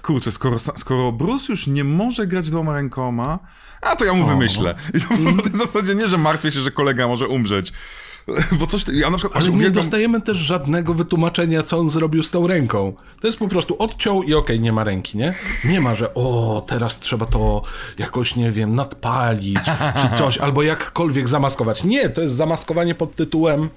kurczę, skoro, skoro Bruce już nie może grać dwoma rękoma, a to ja mu wymyślę. I to było w zasadzie nie, że martwię się, że kolega może umrzeć. Bo coś, ja na przykład Ale nie uwielbiam... dostajemy też żadnego wytłumaczenia, co on zrobił z tą ręką. To jest po prostu odciął i okej, nie ma ręki, nie? Nie ma, że o, teraz trzeba to jakoś, nie wiem, nadpalić, czy coś, albo jakkolwiek zamaskować. Nie, to jest zamaskowanie pod tytułem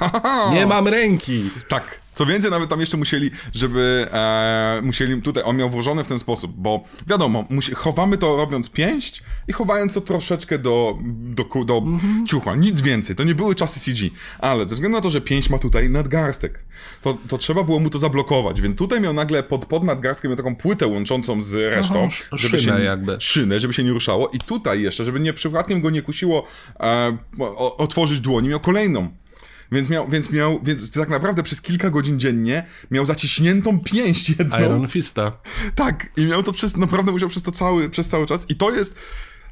Nie mam ręki. Tak. Co więcej, nawet tam jeszcze musieli, żeby e, musieli tutaj, on miał włożone w ten sposób, bo wiadomo, musi, chowamy to robiąc pięść i chowając to troszeczkę do, do, do ciucha, nic więcej, to nie były czasy CG, ale ze względu na to, że pięść ma tutaj nadgarstek, to, to trzeba było mu to zablokować, więc tutaj miał nagle pod, pod nadgarstkiem miał taką płytę łączącą z resztą, Aha, sz- szynę jakby. szynę, żeby się nie ruszało. I tutaj jeszcze, żeby nie przypadkiem go nie kusiło e, otworzyć dłoni, miał kolejną. Więc miał, więc miał, więc tak naprawdę przez kilka godzin dziennie miał zaciśniętą pięść jedną. Iron Fista. Tak, i miał to przez, naprawdę musiał przez to cały, przez cały czas. I to jest,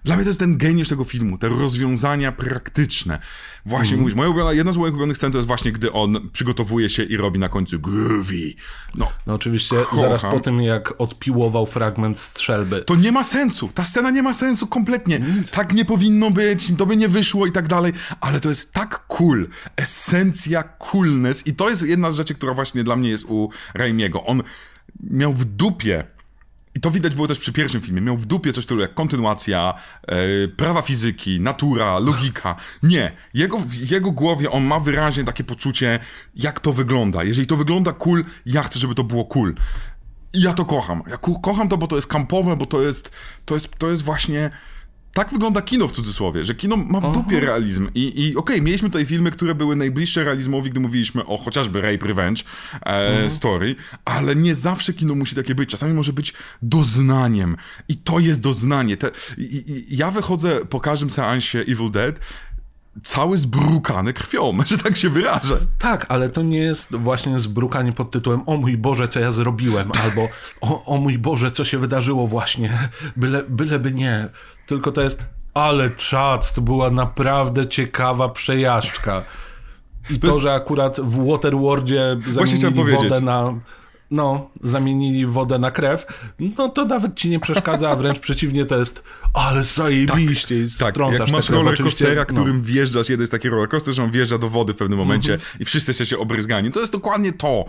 dla mnie to jest ten geniusz tego filmu, te rozwiązania praktyczne. Właśnie mówisz, moja ulubiona, jedna z moich ulubionych scen to jest właśnie, gdy on przygotowuje się i robi na końcu groovy. No, No oczywiście Kocham. zaraz po tym, jak odpiłował fragment strzelby. to nie ma sensu. Ta scena nie ma sensu kompletnie. Tak nie powinno być, to by nie wyszło i tak dalej, ale to jest tak cool. Esencja coolness i to jest jedna z rzeczy, która właśnie dla mnie jest u Raimiego. On miał w dupie i to widać było też przy pierwszym filmie. Miał w dupie coś tylu jak kontynuacja, e, prawa fizyki, natura, logika. Nie. Jego, w jego głowie on ma wyraźnie takie poczucie, jak to wygląda. Jeżeli to wygląda cool, ja chcę, żeby to było cool. I ja to kocham. Ja ko- kocham to, bo to jest kampowe, bo to jest, to jest, to jest właśnie... Tak wygląda kino w cudzysłowie, że kino ma w dupie realizm. I, i okej, mieliśmy tutaj filmy, które były najbliższe realizmowi, gdy mówiliśmy o chociażby Rape Revenge e, story, ale nie zawsze kino musi takie być. Czasami może być doznaniem. I to jest doznanie. Te, i, i, ja wychodzę po każdym seansie Evil Dead cały zbrukany krwią, że tak się wyrażę. Tak, ale to nie jest właśnie zbrukanie pod tytułem o mój Boże, co ja zrobiłem, albo o, o mój Boże, co się wydarzyło właśnie, byle, byleby nie. Tylko to jest, ale czad, to była naprawdę ciekawa przejażdżka. I to, jest- że akurat w Waterworldzie zamienili wodę powiedzieć. na no, zamienili wodę na krew, no to nawet ci nie przeszkadza, a wręcz przeciwnie to jest ale zajebiście tak, tak, strącasz jak masz rollercoastera, którym no. wjeżdżasz, jeden jest taki rollercoaster, że on wjeżdża do wody w pewnym momencie mm -hmm. i wszyscy jesteście obryzgani. To jest dokładnie to.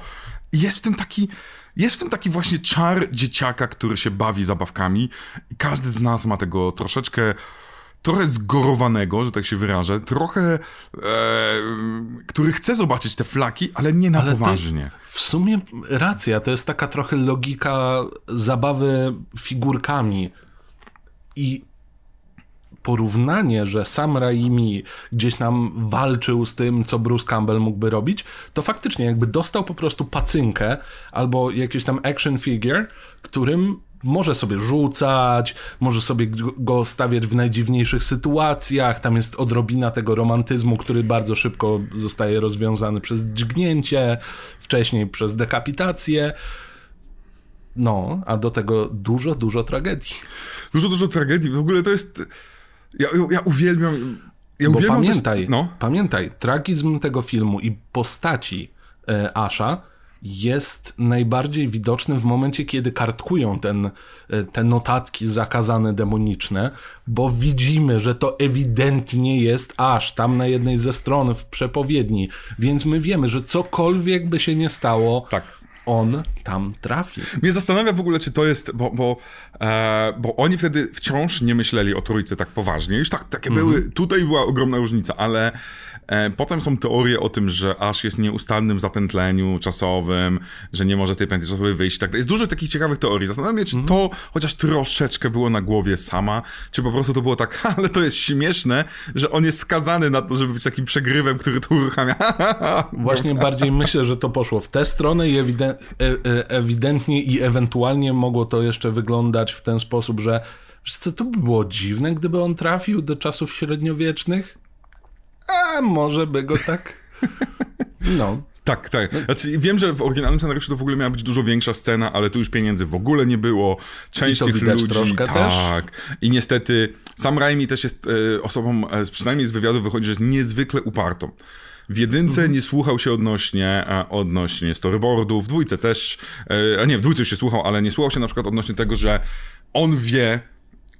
Jest w tym taki... Jest w tym taki właśnie czar dzieciaka, który się bawi zabawkami. Każdy z nas ma tego troszeczkę trochę zgorowanego, że tak się wyrażę, trochę, e, który chce zobaczyć te flaki, ale nie na ale poważnie. w sumie racja, to jest taka trochę logika zabawy figurkami. I porównanie, że sam Raimi gdzieś nam walczył z tym, co Bruce Campbell mógłby robić, to faktycznie jakby dostał po prostu pacynkę albo jakiś tam action figure, którym może sobie rzucać, może sobie go stawiać w najdziwniejszych sytuacjach. Tam jest odrobina tego romantyzmu, który bardzo szybko zostaje rozwiązany przez dźgnięcie, wcześniej przez dekapitację. No, a do tego dużo, dużo tragedii. Dużo, dużo tragedii. W ogóle to jest. Ja, ja uwielbiam. Ja Bo uwielbiam pamiętaj, no. pamiętaj, tragizm tego filmu i postaci e, Asha jest najbardziej widoczny w momencie, kiedy kartkują ten, e, te notatki zakazane demoniczne, bo widzimy, że to ewidentnie jest aż tam na jednej ze stron w przepowiedni, więc my wiemy, że cokolwiek by się nie stało, tak on tam trafi. Mnie zastanawia w ogóle, czy to jest, bo, bo, e, bo oni wtedy wciąż nie myśleli o trójce tak poważnie. Już tak, takie -hmm. były, tutaj była ogromna różnica, ale potem są teorie o tym, że aż jest nieustannym zapętleniu czasowym, że nie może z tej pętli czasowej wyjść. Tak, jest dużo takich ciekawych teorii. Zastanawiam się, czy mm to chociaż troszeczkę było na głowie sama, czy po prostu to było tak, ale to jest śmieszne, że on jest skazany na to, żeby być takim przegrywem, który to uruchamia. Właśnie bardziej myślę, że to poszło w tę stronę i ewidentnie E, e, ewidentnie i ewentualnie mogło to jeszcze wyglądać w ten sposób, że wiesz co, to by było dziwne, gdyby on trafił do czasów średniowiecznych? A może by go tak... No. Tak, tak. Znaczy, wiem, że w oryginalnym scenariuszu to w ogóle miała być dużo większa scena, ale tu już pieniędzy w ogóle nie było. Część I to tych ludzi. troszkę tak. też. I niestety sam Raimi też jest e, osobą, e, przynajmniej z wywiadu wychodzi, że jest niezwykle upartą. W jedynce mhm. nie słuchał się odnośnie, odnośnie storyboardów, w dwójce też, e, a nie, w dwójce się słuchał, ale nie słuchał się na przykład odnośnie tego, że on wie,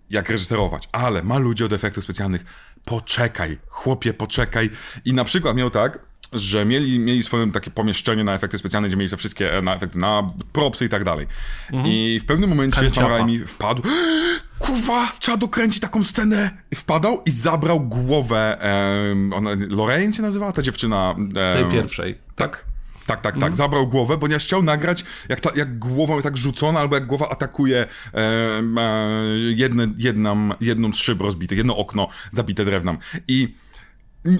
jak reżyserować, ale ma ludzi od efektów specjalnych. Poczekaj, chłopie, poczekaj. I na przykład miał tak, że mieli, mieli swoje takie pomieszczenie na efekty specjalne, gdzie mieli te wszystkie e, na efekty, na propsy i tak dalej. Mhm. I w pewnym momencie Sam Raimi wpadł, kurwa, trzeba dokręcić taką scenę. I wpadał i zabrał głowę, um, ona, Lorraine się nazywała, ta dziewczyna? Um, Tej pierwszej. Tak? Tak, tak, tak. Mm. Zabrał głowę, ponieważ chciał nagrać, jak, ta, jak głowa jest tak rzucona, albo jak głowa atakuje e, e, jedne, jedną, jedną z szyb rozbitych, jedno okno zabite drewnem. I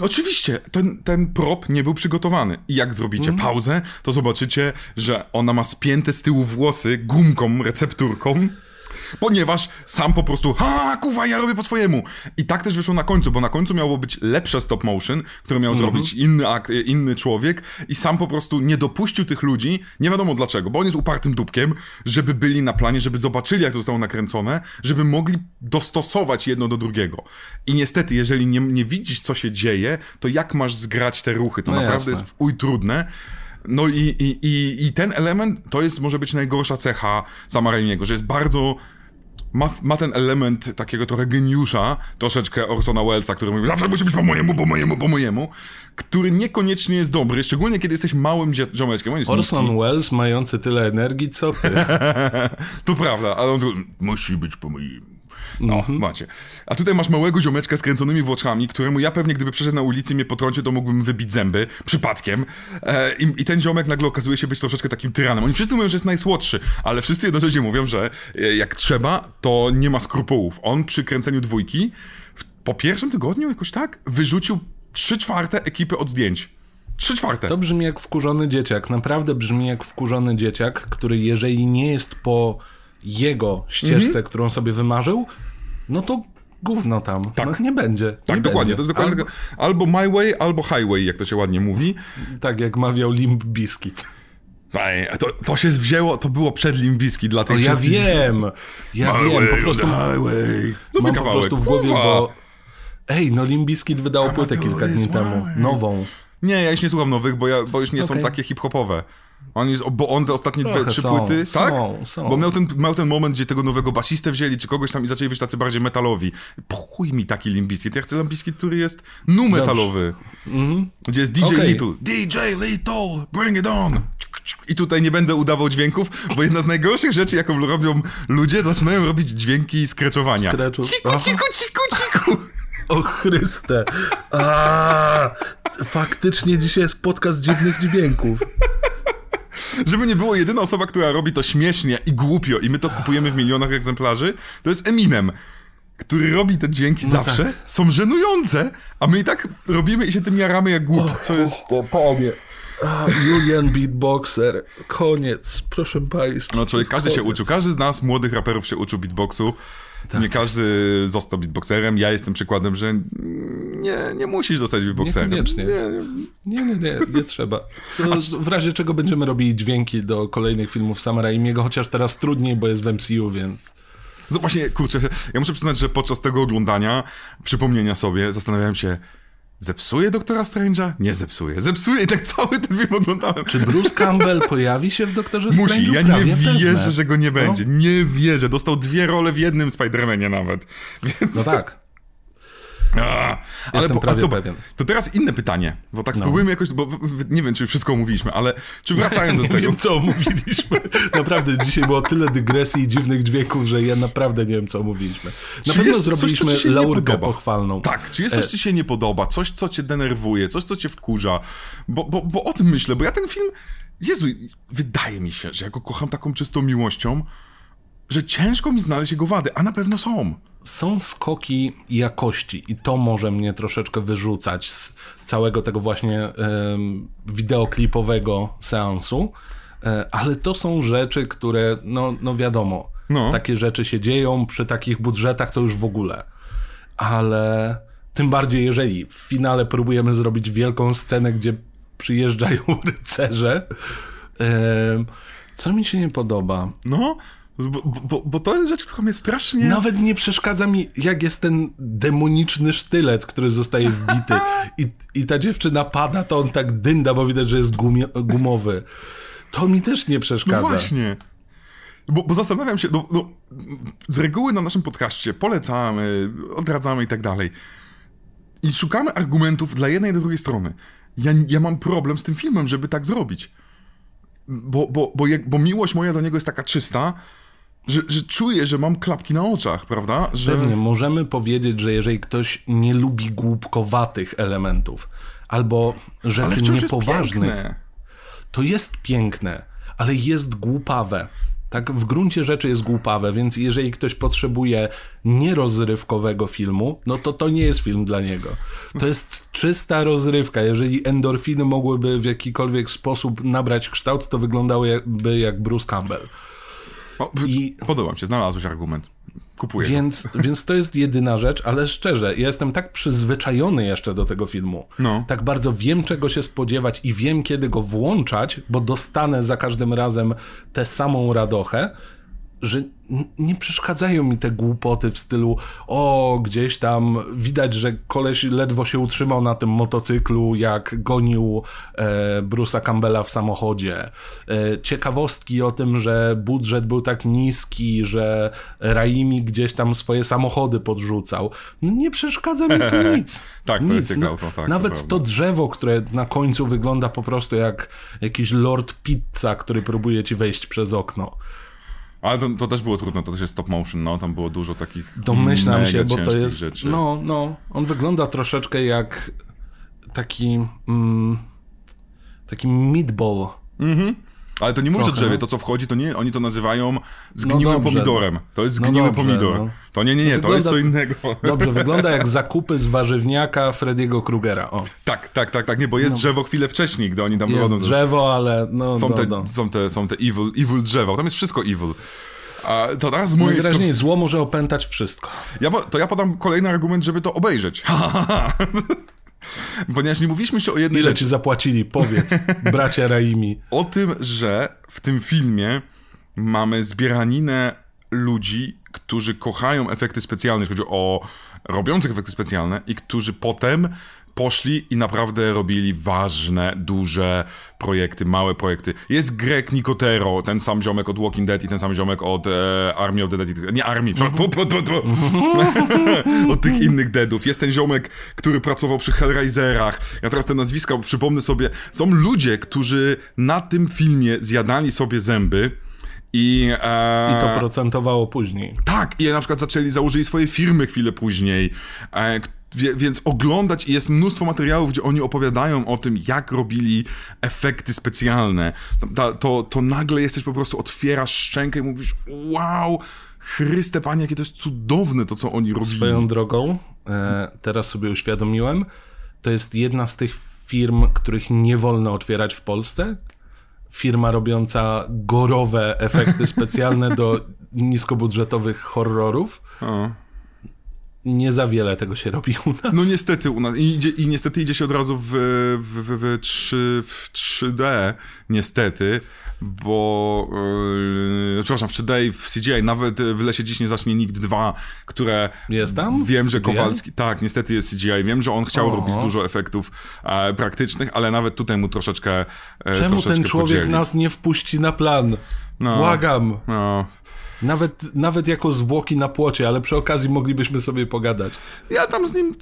Oczywiście, ten, ten prop nie był przygotowany. I jak zrobicie mm. pauzę, to zobaczycie, że ona ma spięte z tyłu włosy gumką, recepturką ponieważ sam po prostu, ha, kuwa, ja robię po swojemu. I tak też wyszło na końcu, bo na końcu miało być lepsze stop motion, które miał -hmm. zrobić inny, inny człowiek i sam po prostu nie dopuścił tych ludzi, nie wiadomo dlaczego, bo on jest upartym dupkiem, żeby byli na planie, żeby zobaczyli, jak to zostało nakręcone, żeby mogli dostosować jedno do drugiego. I niestety, jeżeli nie, nie widzisz, co się dzieje, to jak masz zgrać te ruchy? To no naprawdę jasne. jest w uj trudne. No i, i, i, i ten element to jest może być najgorsza cecha Samaraimiego, że jest bardzo ma, ma ten element takiego trochę geniusza, troszeczkę Orsona Wellesa, który mówi, zawsze musi być po mojemu, po mojemu, po mojemu, który niekoniecznie jest dobry, szczególnie kiedy jesteś małym ziomeczkiem. Orson niski. Welles mający tyle energii, co ty. to prawda, ale on tu, musi być po mojemu. No, mm -hmm. macie. A tutaj masz małego ziomeczka z kręconymi włoczkami, któremu ja pewnie, gdyby przeszedł na ulicy i mnie potrącił, to mógłbym wybić zęby, przypadkiem. E, i, i, ten ziomek nagle okazuje się być troszeczkę takim tyranem. Oni wszyscy mówią, że jest najsłodszy, ale wszyscy jednocześnie mówią, że e, jak trzeba, to nie ma skrupułów. On przy kręceniu dwójki, po pierwszym tygodniu jakoś tak, wyrzucił trzy czwarte ekipy od zdjęć. Trzy czwarte. To brzmi jak wkurzony dzieciak. Naprawdę brzmi jak wkurzony dzieciak, który jeżeli nie jest po jego ścieżce, -hmm. którą sobie wymarzył, no to gówno tam. Tak. No, nie będzie. Tak, nie dokładnie. Będzie. To jest dokładnie albo... albo My Way, albo Highway, jak to się ładnie mówi. Tak, jak mawiał Limp Bizkit. To, to się wzięło, to było przed Limbiski dla tych o, ja wiem, ja my wiem, po prostu highway. mam po prostu w głowie, bo ej, no Limbiskit wydał płytę kilka dni temu, nową. Nie, ja już nie słucham nowych, bo, ja, bo już nie okay. są takie hip-hopowe. On jest, bo on te ostatnie dwie, Trochę trzy są, płyty, są, tak? są. Bo miał ten, miał ten moment, gdzie tego nowego basistę wzięli, czy kogoś tam i zaczęli być tacy bardziej metalowi. Chuj mi taki Limbiskit. Ja chcę Limbiskit, który jest nu metalowy. Gdzie jest DJ Okej. Little. DJ Little, bring it on! I tutaj nie będę udawał dźwięków, bo jedna z najgorszych rzeczy, jaką robią ludzie, zaczynają robić dźwięki skreczowania. Skreczu. Ciku, ciku, ciku, ciku. O Chryste. A, faktycznie dzisiaj jest podcast dziwnych dźwięków. Żeby nie było jedyna osoba, która robi to śmiesznie i głupio i my to kupujemy w milionach egzemplarzy, to jest Eminem, który robi te dźwięki zawsze, są żenujące, a my i tak robimy i się tym jaramy jak głupi, co jest... Panie. A, Julian Beatboxer. Koniec, proszę państwa. No człowiek, każdy się koniec. uczył, każdy z nas, młodych raperów się uczył beatboxu. Tak. Nie każdy został beatboxerem. Ja jestem przykładem, że nie, nie musisz zostać beatboxerem. Niekoniecznie. Nie, Nie, nie, nie, nie trzeba. W razie czego będziemy robili dźwięki do kolejnych filmów Samara Raimiego, chociaż teraz trudniej, bo jest w MCU, więc... No właśnie, kurczę, ja muszę przyznać, że podczas tego oglądania, przypomnienia sobie, zastanawiałem się, zepsuję Doktora Strange'a? Nie zepsuję. Zepsuję i tak cały ten film oglądałem. Czy Bruce Campbell pojawi się w Doktorze Musi, Strange'u? ja nie Prawie wierzę, pewne. że go nie będzie. Nie wierzę. Dostał dwie role w jednym Spider-Manie nawet. Więc... No tak. A, ale Jestem prawie to, pewien. To teraz inne pytanie, bo tak spróbujmy jakoś, bo nie wiem, czy wszystko omówiliśmy, ale czy wracając do Nie tego... wiem, co omówiliśmy. Naprawdę, dzisiaj było tyle dygresji i dziwnych dźwięków, że ja naprawdę nie wiem, co omówiliśmy. Na Czy pewno coś, zrobiliśmy nie laurkę pochwalną. Tak, czy jest coś, co ci się nie podoba, coś, co cię denerwuje, coś, co cię wkurza, bo, bo, bo o tym myślę, bo ja ten film, Jezu, wydaje mi się, że ja go kocham taką czystą miłością, że ciężko mi znaleźć jego wady, a na pewno są. Są skoki jakości i to może mnie troszeczkę wyrzucać z całego tego właśnie em, wideoklipowego seansu, e, ale to są rzeczy, które, no, no wiadomo, No. takie rzeczy się dzieją przy takich budżetach to już w ogóle. Ale tym bardziej, jeżeli w finale próbujemy zrobić wielką scenę, gdzie przyjeżdżają rycerze, co mi się nie podoba, No, bo, bo, bo to jest rzecz, która mnie strasznie... Nawet nie przeszkadza mi, jak jest ten demoniczny sztylet, który zostaje wbity i, i ta dziewczyna pada, to on tak dynda, bo widać, że jest gumie, gumowy. To mi też nie No przeszkadza. właśnie. Bo, bo zastanawiam się, no, no, z reguły na naszym podcaście polecamy, odradzamy i tak dalej. I szukamy argumentów dla jednej i dla drugiej strony. Ja, ja mam problem z tym filmem, żeby tak zrobić. Bo, bo, bo, jak, bo miłość moja do niego jest taka czysta, że, że czuję, że mam klapki na oczach, prawda? Że... Pewnie możemy powiedzieć, że jeżeli ktoś nie lubi głupkowatych elementów albo rzeczy jest niepoważnych, piękne. to jest piękne, ale jest głupawe. Tak, w gruncie rzeczy jest głupawe, więc jeżeli ktoś potrzebuje nierozrywkowego filmu, no to to nie jest film dla niego. To jest czysta rozrywka. Jeżeli endorfiny mogłyby w jakikolwiek sposób nabrać kształt, to wyglądałyby jak Bruce Campbell. O, I- Podoba mi się, znalazłeś argument. Kupuję. Więc, więc to jest jedyna rzecz, ale szczerze, ja jestem tak przyzwyczajony jeszcze do tego filmu. No. Tak bardzo wiem, czego się spodziewać i wiem, kiedy go włączać, bo dostanę za każdym razem tę samą radochę, że nie przeszkadzają mi te głupoty w stylu o, gdzieś tam widać, że koleś ledwo się utrzymał na tym motocyklu, jak gonił e, Bruce'a Campbella w samochodzie. E, ciekawostki o tym, że budżet był tak niski, że Raimi gdzieś tam swoje samochody podrzucał. No nie przeszkadza mi to nic. Tak, to nic. jest ciekawe, No, to tak, to Nawet prawda. to drzewo, które na końcu wygląda po prostu jak jakiś Lord Pizza, który próbuje ci wejść przez okno. Ale to, to też było trudno, to też jest stop motion, no, tam było dużo takich Domyślam się, bo to jest. rzeczy. No, no. On wygląda troszeczkę jak taki. Mm, taki meatball. Ale to nie mówisz o drzewie, no. to co wchodzi, to nie, oni to nazywają zgniłym dobrze, pomidorem. To jest No zgniły dobrze, pomidor. no. To nie, nie, nie, No to jest co wygląda- innego. Dobrze, wygląda jak zakupy z warzywniaka Frediego Krugera. O, tak, tak, tak, tak, nie, bo jest drzewo chwilę wcześniej, gdy oni tam jest wychodzą. drzewo, ale no, Są no, te, no. są te, są te evil, evil drzewa, tam jest wszystko evil. A to teraz z mojej strony... Najwyraźniej zło może opętać wszystko. Ja, to ja podam kolejny argument, żeby to obejrzeć. Ponieważ nie mówiliśmy się o jednej Ile rzeczy. ci zapłacili? Powiedz, bracia Raimi. O tym, że w tym filmie mamy zbieraninę ludzi, którzy kochają efekty specjalne, jeśli chodzi o robiących efekty specjalne i którzy potem poszli i naprawdę robili ważne, duże projekty, małe projekty. Jest Greg Nicotero, ten sam ziomek od Walking Dead i ten sam ziomek od e, Army of the Dead. Nie Army, przepraszam. od tych innych Deadów. Jest ten ziomek, który pracował przy Hellraiserach. Ja teraz te nazwiska przypomnę sobie. Są ludzie, którzy na tym filmie zjadali sobie zęby. I, e, I to procentowało później. Tak, i na przykład zaczęli, założyli swoje firmy chwilę później. E, Wie, więc oglądać i jest mnóstwo materiałów, gdzie oni opowiadają o tym, jak robili efekty specjalne. To, to, to nagle jesteś po prostu, otwierasz szczękę i mówisz, wow, Chryste Panie, jakie to jest cudowne to, co oni robili. Swoją drogą, e, teraz sobie uświadomiłem, to jest jedna z tych firm, których nie wolno otwierać w Polsce. Firma robiąca gorowe efekty specjalne do niskobudżetowych horrorów. O nie za wiele tego się robi u nas. No niestety u nas. I, idzie, i niestety idzie się od razu w, w, w, w, 3, w 3D, niestety, bo yy, przepraszam, w 3D i w CGI, nawet w Lesie Dziś nie zacznie Nikt 2, które... Jest tam? Wiem, że Kowalski... Tak, niestety jest CGI. Wiem, że on chciał robić dużo efektów e, praktycznych, ale nawet tutaj mu troszeczkę e, Czemu troszeczkę ten człowiek podzieli. nas nie wpuści na plan? No, Błagam. No. Nawet, nawet jako zwłoki na płocie, ale przy okazji moglibyśmy sobie pogadać. Ja tam z nim...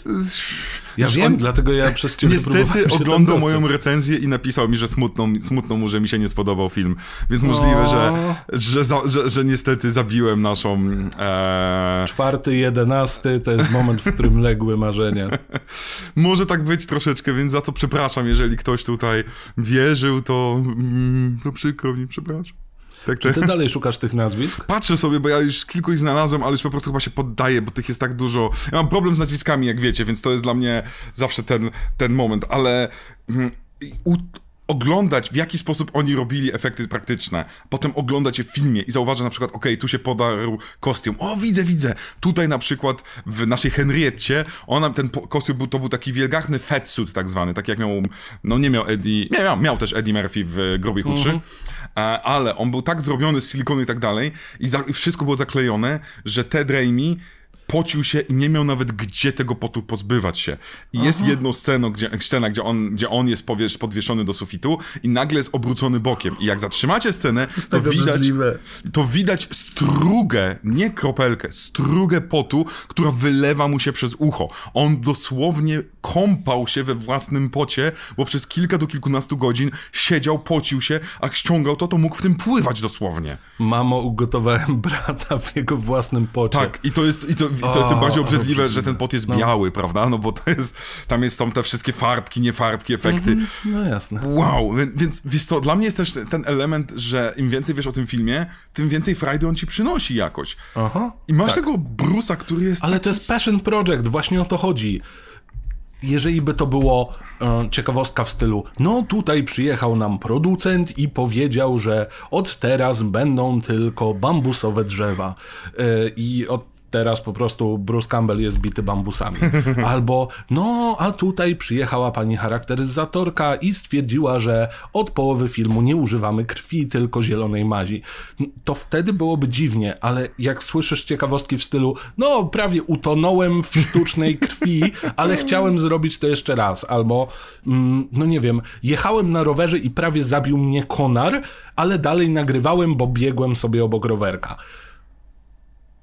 Ja wiem, on... dlatego ja przez ciebie Niestety oglądał moją recenzję i napisał mi, że smutno, smutno mu, że mi się nie spodobał film. Więc możliwe, że, że, za, że, że, niestety zabiłem naszą... E... Czwarty, jedenasty to jest moment, w którym legły marzenia. Może tak być troszeczkę, więc za co przepraszam, jeżeli ktoś tutaj wierzył, to, mm, to przykro mi, przepraszam. Tak, Czy ty dalej szukasz tych nazwisk? Patrzę sobie, bo ja już kilku ich znalazłem, ale już po prostu chyba się poddaję, bo tych jest tak dużo. Ja mam problem z nazwiskami, jak wiecie, więc to jest dla mnie zawsze ten, ten moment, ale... Mm, u, oglądać, w jaki sposób oni robili efekty praktyczne, potem oglądać je w filmie i zauważyć na przykład, ok, tu się podarł kostium, o widzę, widzę, tutaj na przykład w naszej Henrietcie, ona, ten kostium był, to był taki wielgachny fatsuit tak zwany, tak jak miał, no nie miał Eddie, nie, miał, miał też Eddie Murphy w Grobie Hutrzy, mm -hmm. Ale on był tak zrobiony z silikonu i tak dalej i, za, i wszystko było zaklejone, że Ted Raimi pocił się i nie miał nawet gdzie tego potu pozbywać się. I Aha. jest jedno sceno, gdzie, scena, gdzie on, gdzie on jest powiesz, podwieszony do sufitu i nagle jest obrócony bokiem. I jak zatrzymacie scenę, to widać, to widać strugę, nie kropelkę, strugę potu, która wylewa mu się przez ucho. On dosłownie kąpał się we własnym pocie, bo przez kilka do kilkunastu godzin siedział, pocił się, a ściągał to, to mógł w tym pływać dosłownie. Mamo, ugotowałem brata w jego własnym pocie. Tak, i to jest, i to, i to jest tym bardziej obrzydliwe, że ten pot jest no. biały, prawda? No bo to jest, tam jest tam te wszystkie farbki, niefarbki, efekty. -hmm. No jasne. Wow, więc wiesz co, dla mnie jest też ten element, że im więcej wiesz o tym filmie, tym więcej frajdy on ci przynosi jakoś. Aha. I masz tak. tego Brusa, który jest Ale taki... to jest passion project, właśnie o to chodzi jeżeli by to było e, ciekawostka w stylu, no tutaj przyjechał nam producent i powiedział, że od teraz będą tylko bambusowe drzewa e, i od teraz po prostu Bruce Campbell jest bity bambusami. Albo, no, a tutaj przyjechała pani charakteryzatorka i stwierdziła, że od połowy filmu nie używamy krwi, tylko zielonej mazi. To wtedy byłoby dziwnie, ale jak słyszysz ciekawostki w stylu, no, prawie utonąłem w sztucznej krwi, ale chciałem zrobić to jeszcze raz. Albo, mm, no nie wiem, jechałem na rowerze i prawie zabił mnie konar, ale dalej nagrywałem, bo biegłem sobie obok rowerka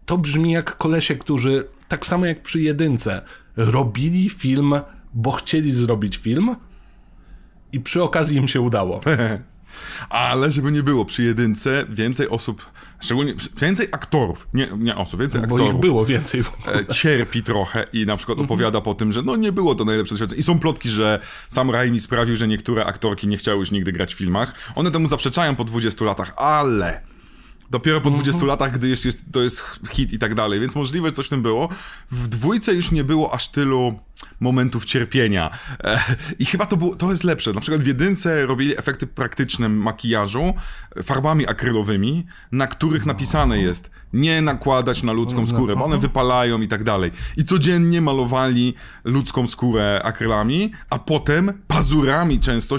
to brzmi jak kolesie, którzy tak samo jak przy jedynce robili film, bo chcieli zrobić film i przy okazji im się udało. Ale żeby nie było, przy jedynce więcej osób, szczególnie więcej aktorów, nie, nie osób, więcej bo aktorów. Bo ich było więcej. E, cierpi trochę i na przykład opowiada po tym, że no nie było to najlepsze doświadczenie. I są plotki, że sam Raimi sprawił, że niektóre aktorki nie chciały już nigdy grać w filmach. One temu zaprzeczają po 20 latach, ale Dopiero po 20 mm -hmm. latach, gdy jest, jest, to jest hit i tak dalej, więc możliwe, że coś w tym było. W dwójce już nie było aż tylu momentów cierpienia. E, I chyba to, było, to jest lepsze. Na przykład w jedynce robili efekty praktyczne makijażu farbami akrylowymi, na których napisane jest nie nakładać na ludzką skórę, bo one wypalają i tak dalej. I codziennie malowali ludzką skórę akrylami, a potem pazurami często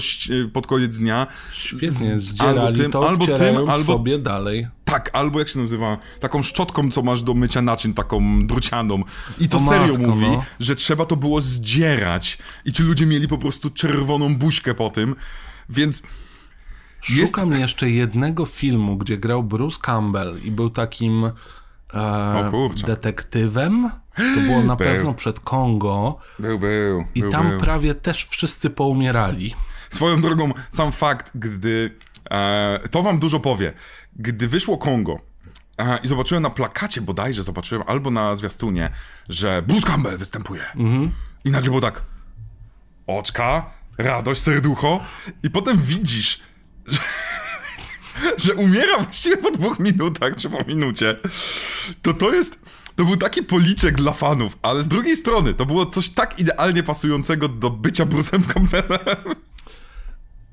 pod koniec dnia. Świetnie, zdzierali albo tym, to, albo tym, albo sobie dalej. Tak, albo jak się nazywa, taką szczotką, co masz do mycia naczyń, taką drucianą. I to serio matko, mówi, no. że trzeba to było zdzierać. I ci ludzie mieli po prostu czerwoną buźkę po tym, więc... Jest- Szukam jeszcze jednego filmu, gdzie grał Bruce Campbell i był takim e, detektywem. To było na Był. pewno przed Kongo Był, był, i był, tam był. prawie też wszyscy poumierali. Swoją drogą, sam fakt, gdy. E, to wam dużo powie. Gdy wyszło Kongo i zobaczyłem na plakacie bodajże, zobaczyłem albo na zwiastunie, że Bruce Campbell występuje. I nagle było tak. Oczka, radość, serducho. I potem widzisz, że, że umiera właściwie po dwóch minutach, czy po minucie. To to jest. To był taki policzek dla fanów, ale z drugiej strony to było coś tak idealnie pasującego do bycia Bruce'em Campbellem.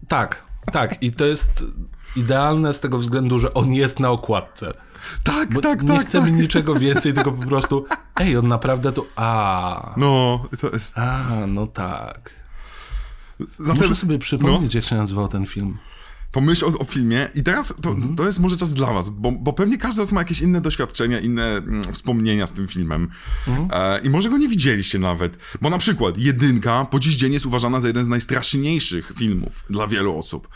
Tak, tak. I to jest idealne z tego względu, że on jest na okładce. Tak, Bo tak, nie tak. chcemy tak. niczego więcej, tylko po prostu ej, on naprawdę tu... A, No, to jest. a, no tak. Zatem Muszę sobie przypomnieć, jak się nazywał ten film. pomyśl o, o filmie i teraz to, Mhm. to jest może czas dla was, bo, bo pewnie każdy z nas ma jakieś inne doświadczenia, inne mm, wspomnienia z tym filmem. Mhm. E, I może go nie widzieliście nawet. Bo na przykład Jedynka po dziś dzień jest uważana za jeden z najstraszniejszych filmów dla wielu osób.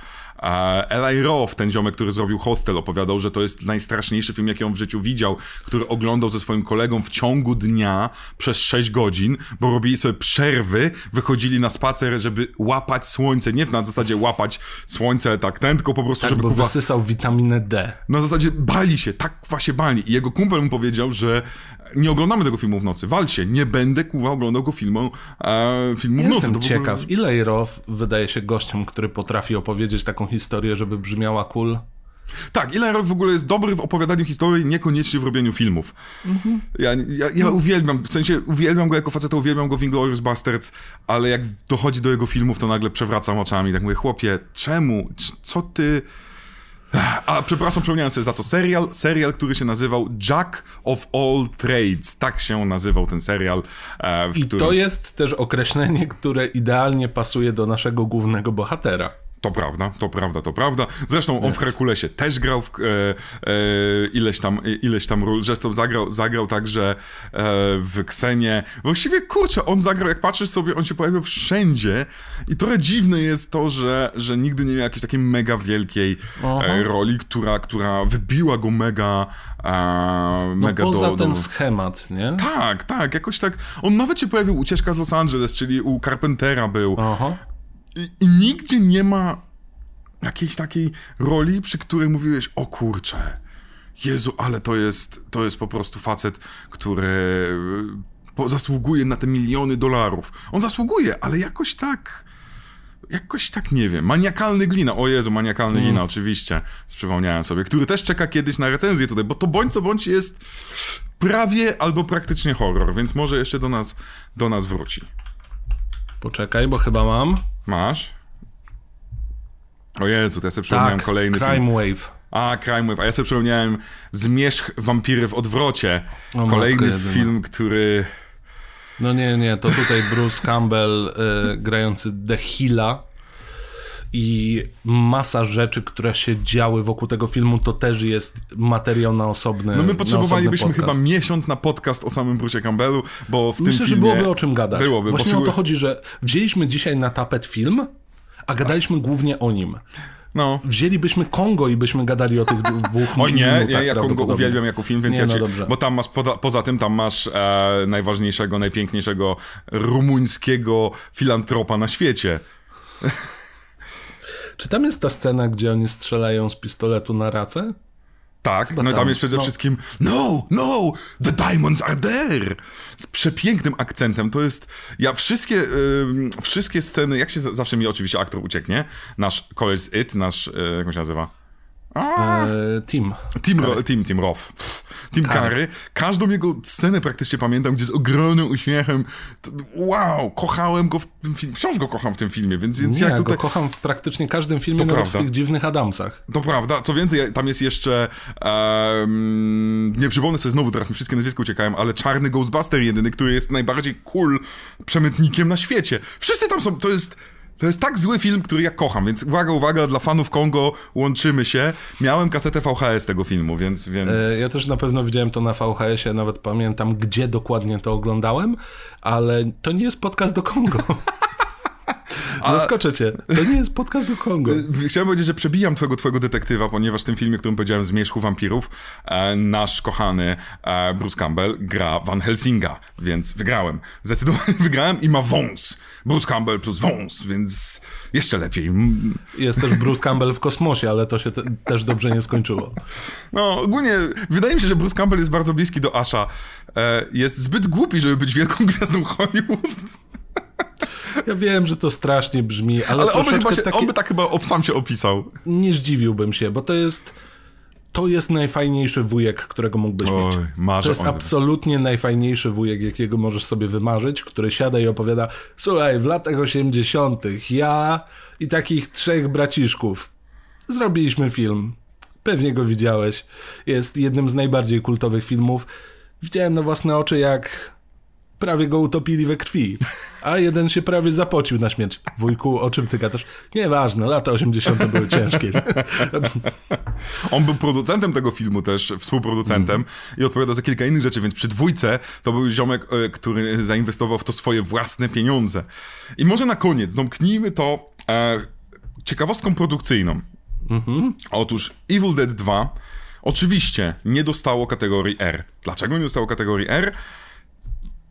Eli Roth, ten ziomek, który zrobił Hostel, opowiadał, że to jest najstraszniejszy film, jaki on w życiu widział, który oglądał ze swoim kolegą w ciągu dnia przez 6 godzin, bo robili sobie przerwy, wychodzili na spacer, żeby łapać słońce, nie na zasadzie łapać słońce tak ten, tylko po prostu, Tak, żeby bo kuwa, wysysał witaminę D. na zasadzie bali się, tak właśnie bali. I jego kumpel mu powiedział, że nie oglądamy tego filmu w nocy, wal się, nie będę kuwa oglądał go filmu, e, filmu w nocy. Jestem To w ogóle- ciekaw, ile Roth wydaje się gościem, który potrafi opowiedzieć taką historię, żeby brzmiała cool? Tak, Eli Roth w ogóle jest dobry w opowiadaniu historii, niekoniecznie w robieniu filmów. Ja, ja, ja uwielbiam, w sensie uwielbiam go jako faceta, uwielbiam go w Inglourious Basterds, ale jak dochodzi do jego filmów, to nagle przewracam oczami, tak mówię, chłopie, czemu, C- co ty... A przepraszam, przypomniałem sobie za to serial, serial, który się nazywał Jack of All Trades, tak się nazywał ten serial, e, w I którym... to jest też określenie, które idealnie pasuje do naszego głównego bohatera. To prawda, to prawda, to prawda. Zresztą on w Herkulesie też grał w, e, e, ileś tam, ileś tam ról. Zresztą zagrał, zagrał także e, w Ksenie. Właściwie, kurczę, on zagrał, jak patrzysz sobie, on się pojawił wszędzie i trochę dziwne jest to, że, że nigdy nie miał jakiejś takiej mega wielkiej e, roli, która, która wybiła go mega, e, No mega poza do, ten do... schemat, nie? Tak, tak, jakoś tak. On nawet się pojawił Ucieczka z Los Angeles, czyli u Carpentera był. Aha. I, I nigdzie nie ma jakiejś takiej roli, przy której mówiłeś, o kurczę, Jezu, ale to jest, to jest po prostu facet, który po, zasługuje na te miliony dolarów. On zasługuje, ale jakoś tak, jakoś tak nie wiem. Maniakalny glina, o Jezu, maniakalny glina, oczywiście, przypomniałem sobie, który też czeka kiedyś na recenzję tutaj, bo to bądź co bądź jest prawie albo praktycznie horror, więc może jeszcze do nas, do nas wróci. Poczekaj, bo chyba mam. Masz? O Jezu, to ja sobie przypomniałem Tak, kolejny film. Crime Wave. A, Crime Wave, a ja sobie przypomniałem Zmierzch wampiry w odwrocie. O, Kolejny film, który... No nie, nie, to tutaj Bruce Campbell y, grający The Hilla i masa rzeczy, które się działy wokół tego filmu, to też jest materiał na osobny No my potrzebowalibyśmy chyba miesiąc na podcast o samym Bruce'ie Campbellu, bo w tym Myślę, że byłoby o czym gadać. Byłoby, Właśnie bo o to chodzi, że wzięliśmy dzisiaj na tapet film, a gadaliśmy głównie o nim. No. Wzięlibyśmy Kongo i byśmy gadali o tych dwóch Oj nie, minutach ja Kongo uwielbiam jako film, więc Nie, ja no cię, dobrze. bo tam masz, poza, poza tym tam masz e, najważniejszego, najpiękniejszego rumuńskiego filantropa na świecie. Czy tam jest ta scena, gdzie oni strzelają z pistoletu na racę? Tak, no i tam tam, jest przede no. wszystkim No, no, the diamonds are there! Z przepięknym akcentem. To jest, ja wszystkie, wszystkie sceny, jak się zawsze mi oczywiście aktor ucieknie, nasz koleś z It, nasz, y, jak on się nazywa? E, team. Tim, Ro, Tim, Tim Roth. Tim Curry. Każdą jego scenę praktycznie pamiętam, gdzie z ogromnym uśmiechem. Wow, kochałem go w tym filmie. Wciąż go kocham w tym filmie, więc, więc Nie, jak ja tutaj. go kocham w praktycznie każdym filmie, To nawet prawda. w tych dziwnych Adamsach. To prawda, co więcej, tam jest jeszcze. em, nie przypomnę sobie znowu, teraz mi wszystkie nazwiska uciekają, ale czarny Ghostbuster jedyny, który jest najbardziej cool przemytnikiem na świecie. Wszyscy tam są, to jest. To jest tak zły film, który ja kocham, więc uwaga, uwaga, dla fanów Kongo łączymy się. Miałem kasetę VHS tego filmu, więc... więc... E, ja też na pewno widziałem to na VHS-ie, nawet pamiętam, gdzie dokładnie to oglądałem, ale to nie jest podcast do Kongo. A... Zaskoczę cię. To nie jest podcast do Kongo. Chciałem powiedzieć, że przebijam twojego, twojego detektywa, ponieważ w tym filmie, którym powiedziałem Zmierzchu Wampirów, e, nasz kochany e, Bruce Campbell gra Van Helsinga, więc wygrałem. Zdecydowanie wygrałem i ma wąs. Bruce Campbell plus wąs, więc jeszcze lepiej. Jest też Bruce Campbell w kosmosie, ale to się te, też dobrze nie skończyło. No, ogólnie wydaje mi się, że Bruce Campbell jest bardzo bliski do Asha. E, jest zbyt głupi, żeby być wielką gwiazdą Hollywood. Ja wiem, że to strasznie brzmi, ale, ale on, by chyba się, takie... on by tak chyba sam się opisał. Nie zdziwiłbym się, bo to jest to jest najfajniejszy wujek, którego mógłbyś Oj, mieć. Marzę to jest absolutnie najfajniejszy wujek, jakiego możesz sobie wymarzyć, który siada i opowiada, słuchaj, w latach 80. ja i takich trzech braciszków zrobiliśmy film. Pewnie go widziałeś. Jest jednym z najbardziej kultowych filmów. Widziałem na własne oczy, jak prawie go utopili we krwi, a jeden się prawie zapocił na śmierć. Wujku, o czym ty gadasz? Nieważne, lata 80. były ciężkie. On był producentem tego filmu też, współproducentem mm. i odpowiadał za kilka innych rzeczy, więc przy dwójce to był ziomek, e, który zainwestował w to swoje własne pieniądze. I może na koniec zamknijmy to e, ciekawostką produkcyjną. Mm -hmm. Otóż Evil Dead 2 oczywiście nie dostało kategorii R. Dlaczego nie dostało kategorii R?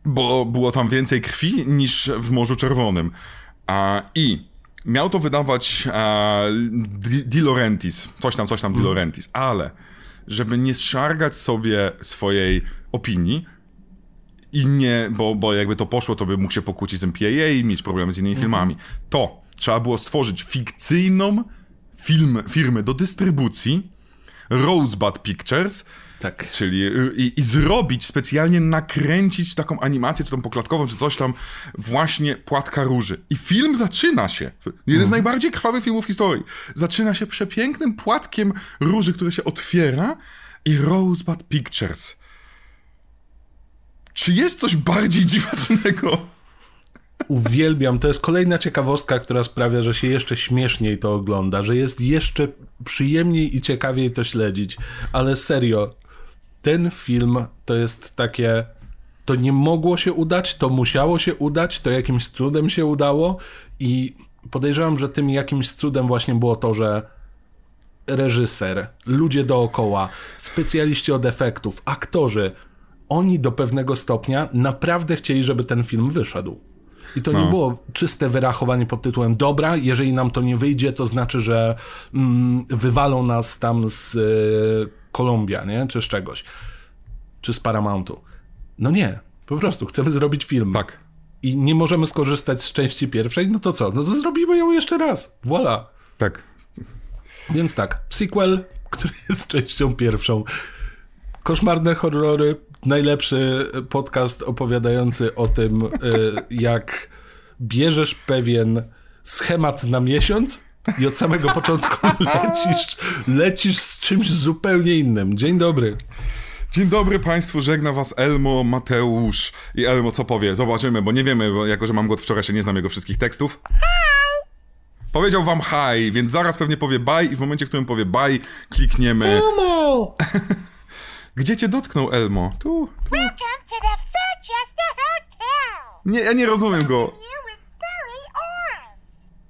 Bo było tam więcej krwi niż w Morzu Czerwonym. A, I miał to wydawać a, Di, Di Laurentiis, coś tam, coś tam Di Laurentiis, ale żeby nie szargać sobie swojej opinii, i nie, bo, bo jakby to poszło, to by mógł się pokłócić z MPAA i mieć problemy z innymi mhm. filmami. To trzeba było stworzyć fikcyjną film, firmę do dystrybucji Rosebud Pictures, tak. Czyli y, i, i, zrobić, specjalnie nakręcić taką animację, czy tą poklatkową, czy coś tam, właśnie Płatka Róży. I film zaczyna się, jeden z mhm. najbardziej krwawych filmów w historii, zaczyna się przepięknym płatkiem róży, który się otwiera i Rosebud Pictures. Czy jest coś bardziej dziwacznego? Uwielbiam. To jest kolejna ciekawostka, która sprawia, że się jeszcze śmieszniej to ogląda, że jest jeszcze przyjemniej i ciekawiej to śledzić. Ale serio, ten film to jest takie. To nie mogło się udać, to musiało się udać, to jakimś cudem się udało i podejrzewam, że tym jakimś cudem właśnie było to, że reżyser, ludzie dookoła, specjaliści od efektów, aktorzy, oni do pewnego stopnia naprawdę chcieli, żeby ten film wyszedł. I to no. nie było czyste wyrachowanie pod tytułem dobra, jeżeli nam to nie wyjdzie, to znaczy, że mm, wywalą nas tam z y, Kolumbia, nie? Czy z czegoś. Czy z Paramountu. No nie. Po prostu chcemy zrobić film. Tak. I nie możemy skorzystać z części pierwszej, no to co? No to zrobimy ją jeszcze raz. Voila. Tak. Więc tak, sequel, który jest częścią pierwszą. Koszmarne horrory, najlepszy podcast opowiadający o tym, y, jak bierzesz pewien schemat na miesiąc i od samego początku lecisz, lecisz z czymś zupełnie innym. Dzień dobry. Dzień dobry Państwu, żegna Was Elmo, Mateusz. I Elmo co powie? Zobaczymy, bo nie wiemy, bo jako że mam go od wczoraj, nie znam jego wszystkich tekstów. Powiedział wam hi, więc zaraz pewnie powie bye i w momencie, w którym powie bye, klikniemy... Elmo! Gdzie cię dotknął Elmo? Tu, tu. Nie, ja nie rozumiem go.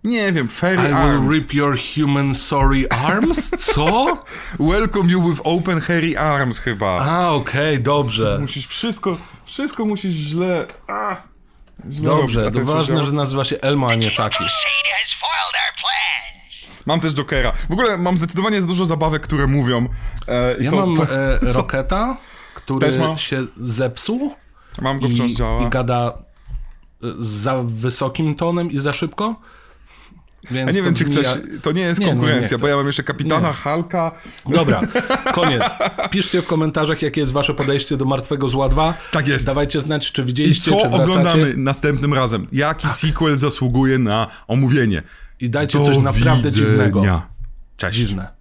Nie wiem, fairy I arms. will rip your human sorry arms? Co? Welcome you with open hairy arms chyba. A, okej, okay, dobrze. Musisz wszystko, wszystko musisz źle... A, źle dobrze, robić, to ważne, że nazywa się Elmo, a nie Chucky. Mam też Jokera. W ogóle mam zdecydowanie za dużo zabawek, które mówią. E, ja to, mam to, e, Roketa, który się zepsuł. Mam go wciąż i, działa. I gada e, za wysokim tonem i za szybko. Więc ja nie wiem, czy chcesz. To nie jest nie, konkurencja, nie, bo ja mam jeszcze kapitana nie. Halka. Dobra, koniec. Piszcie w komentarzach, jakie jest wasze podejście do Martwego Zła 2. Tak jest. Dawajcie znać, czy widzieliście, I co czy oglądamy następnym razem. Jaki sequel zasługuje na omówienie. I dajcie do coś naprawdę widzenia. dziwnego. Cześć. Dziwne.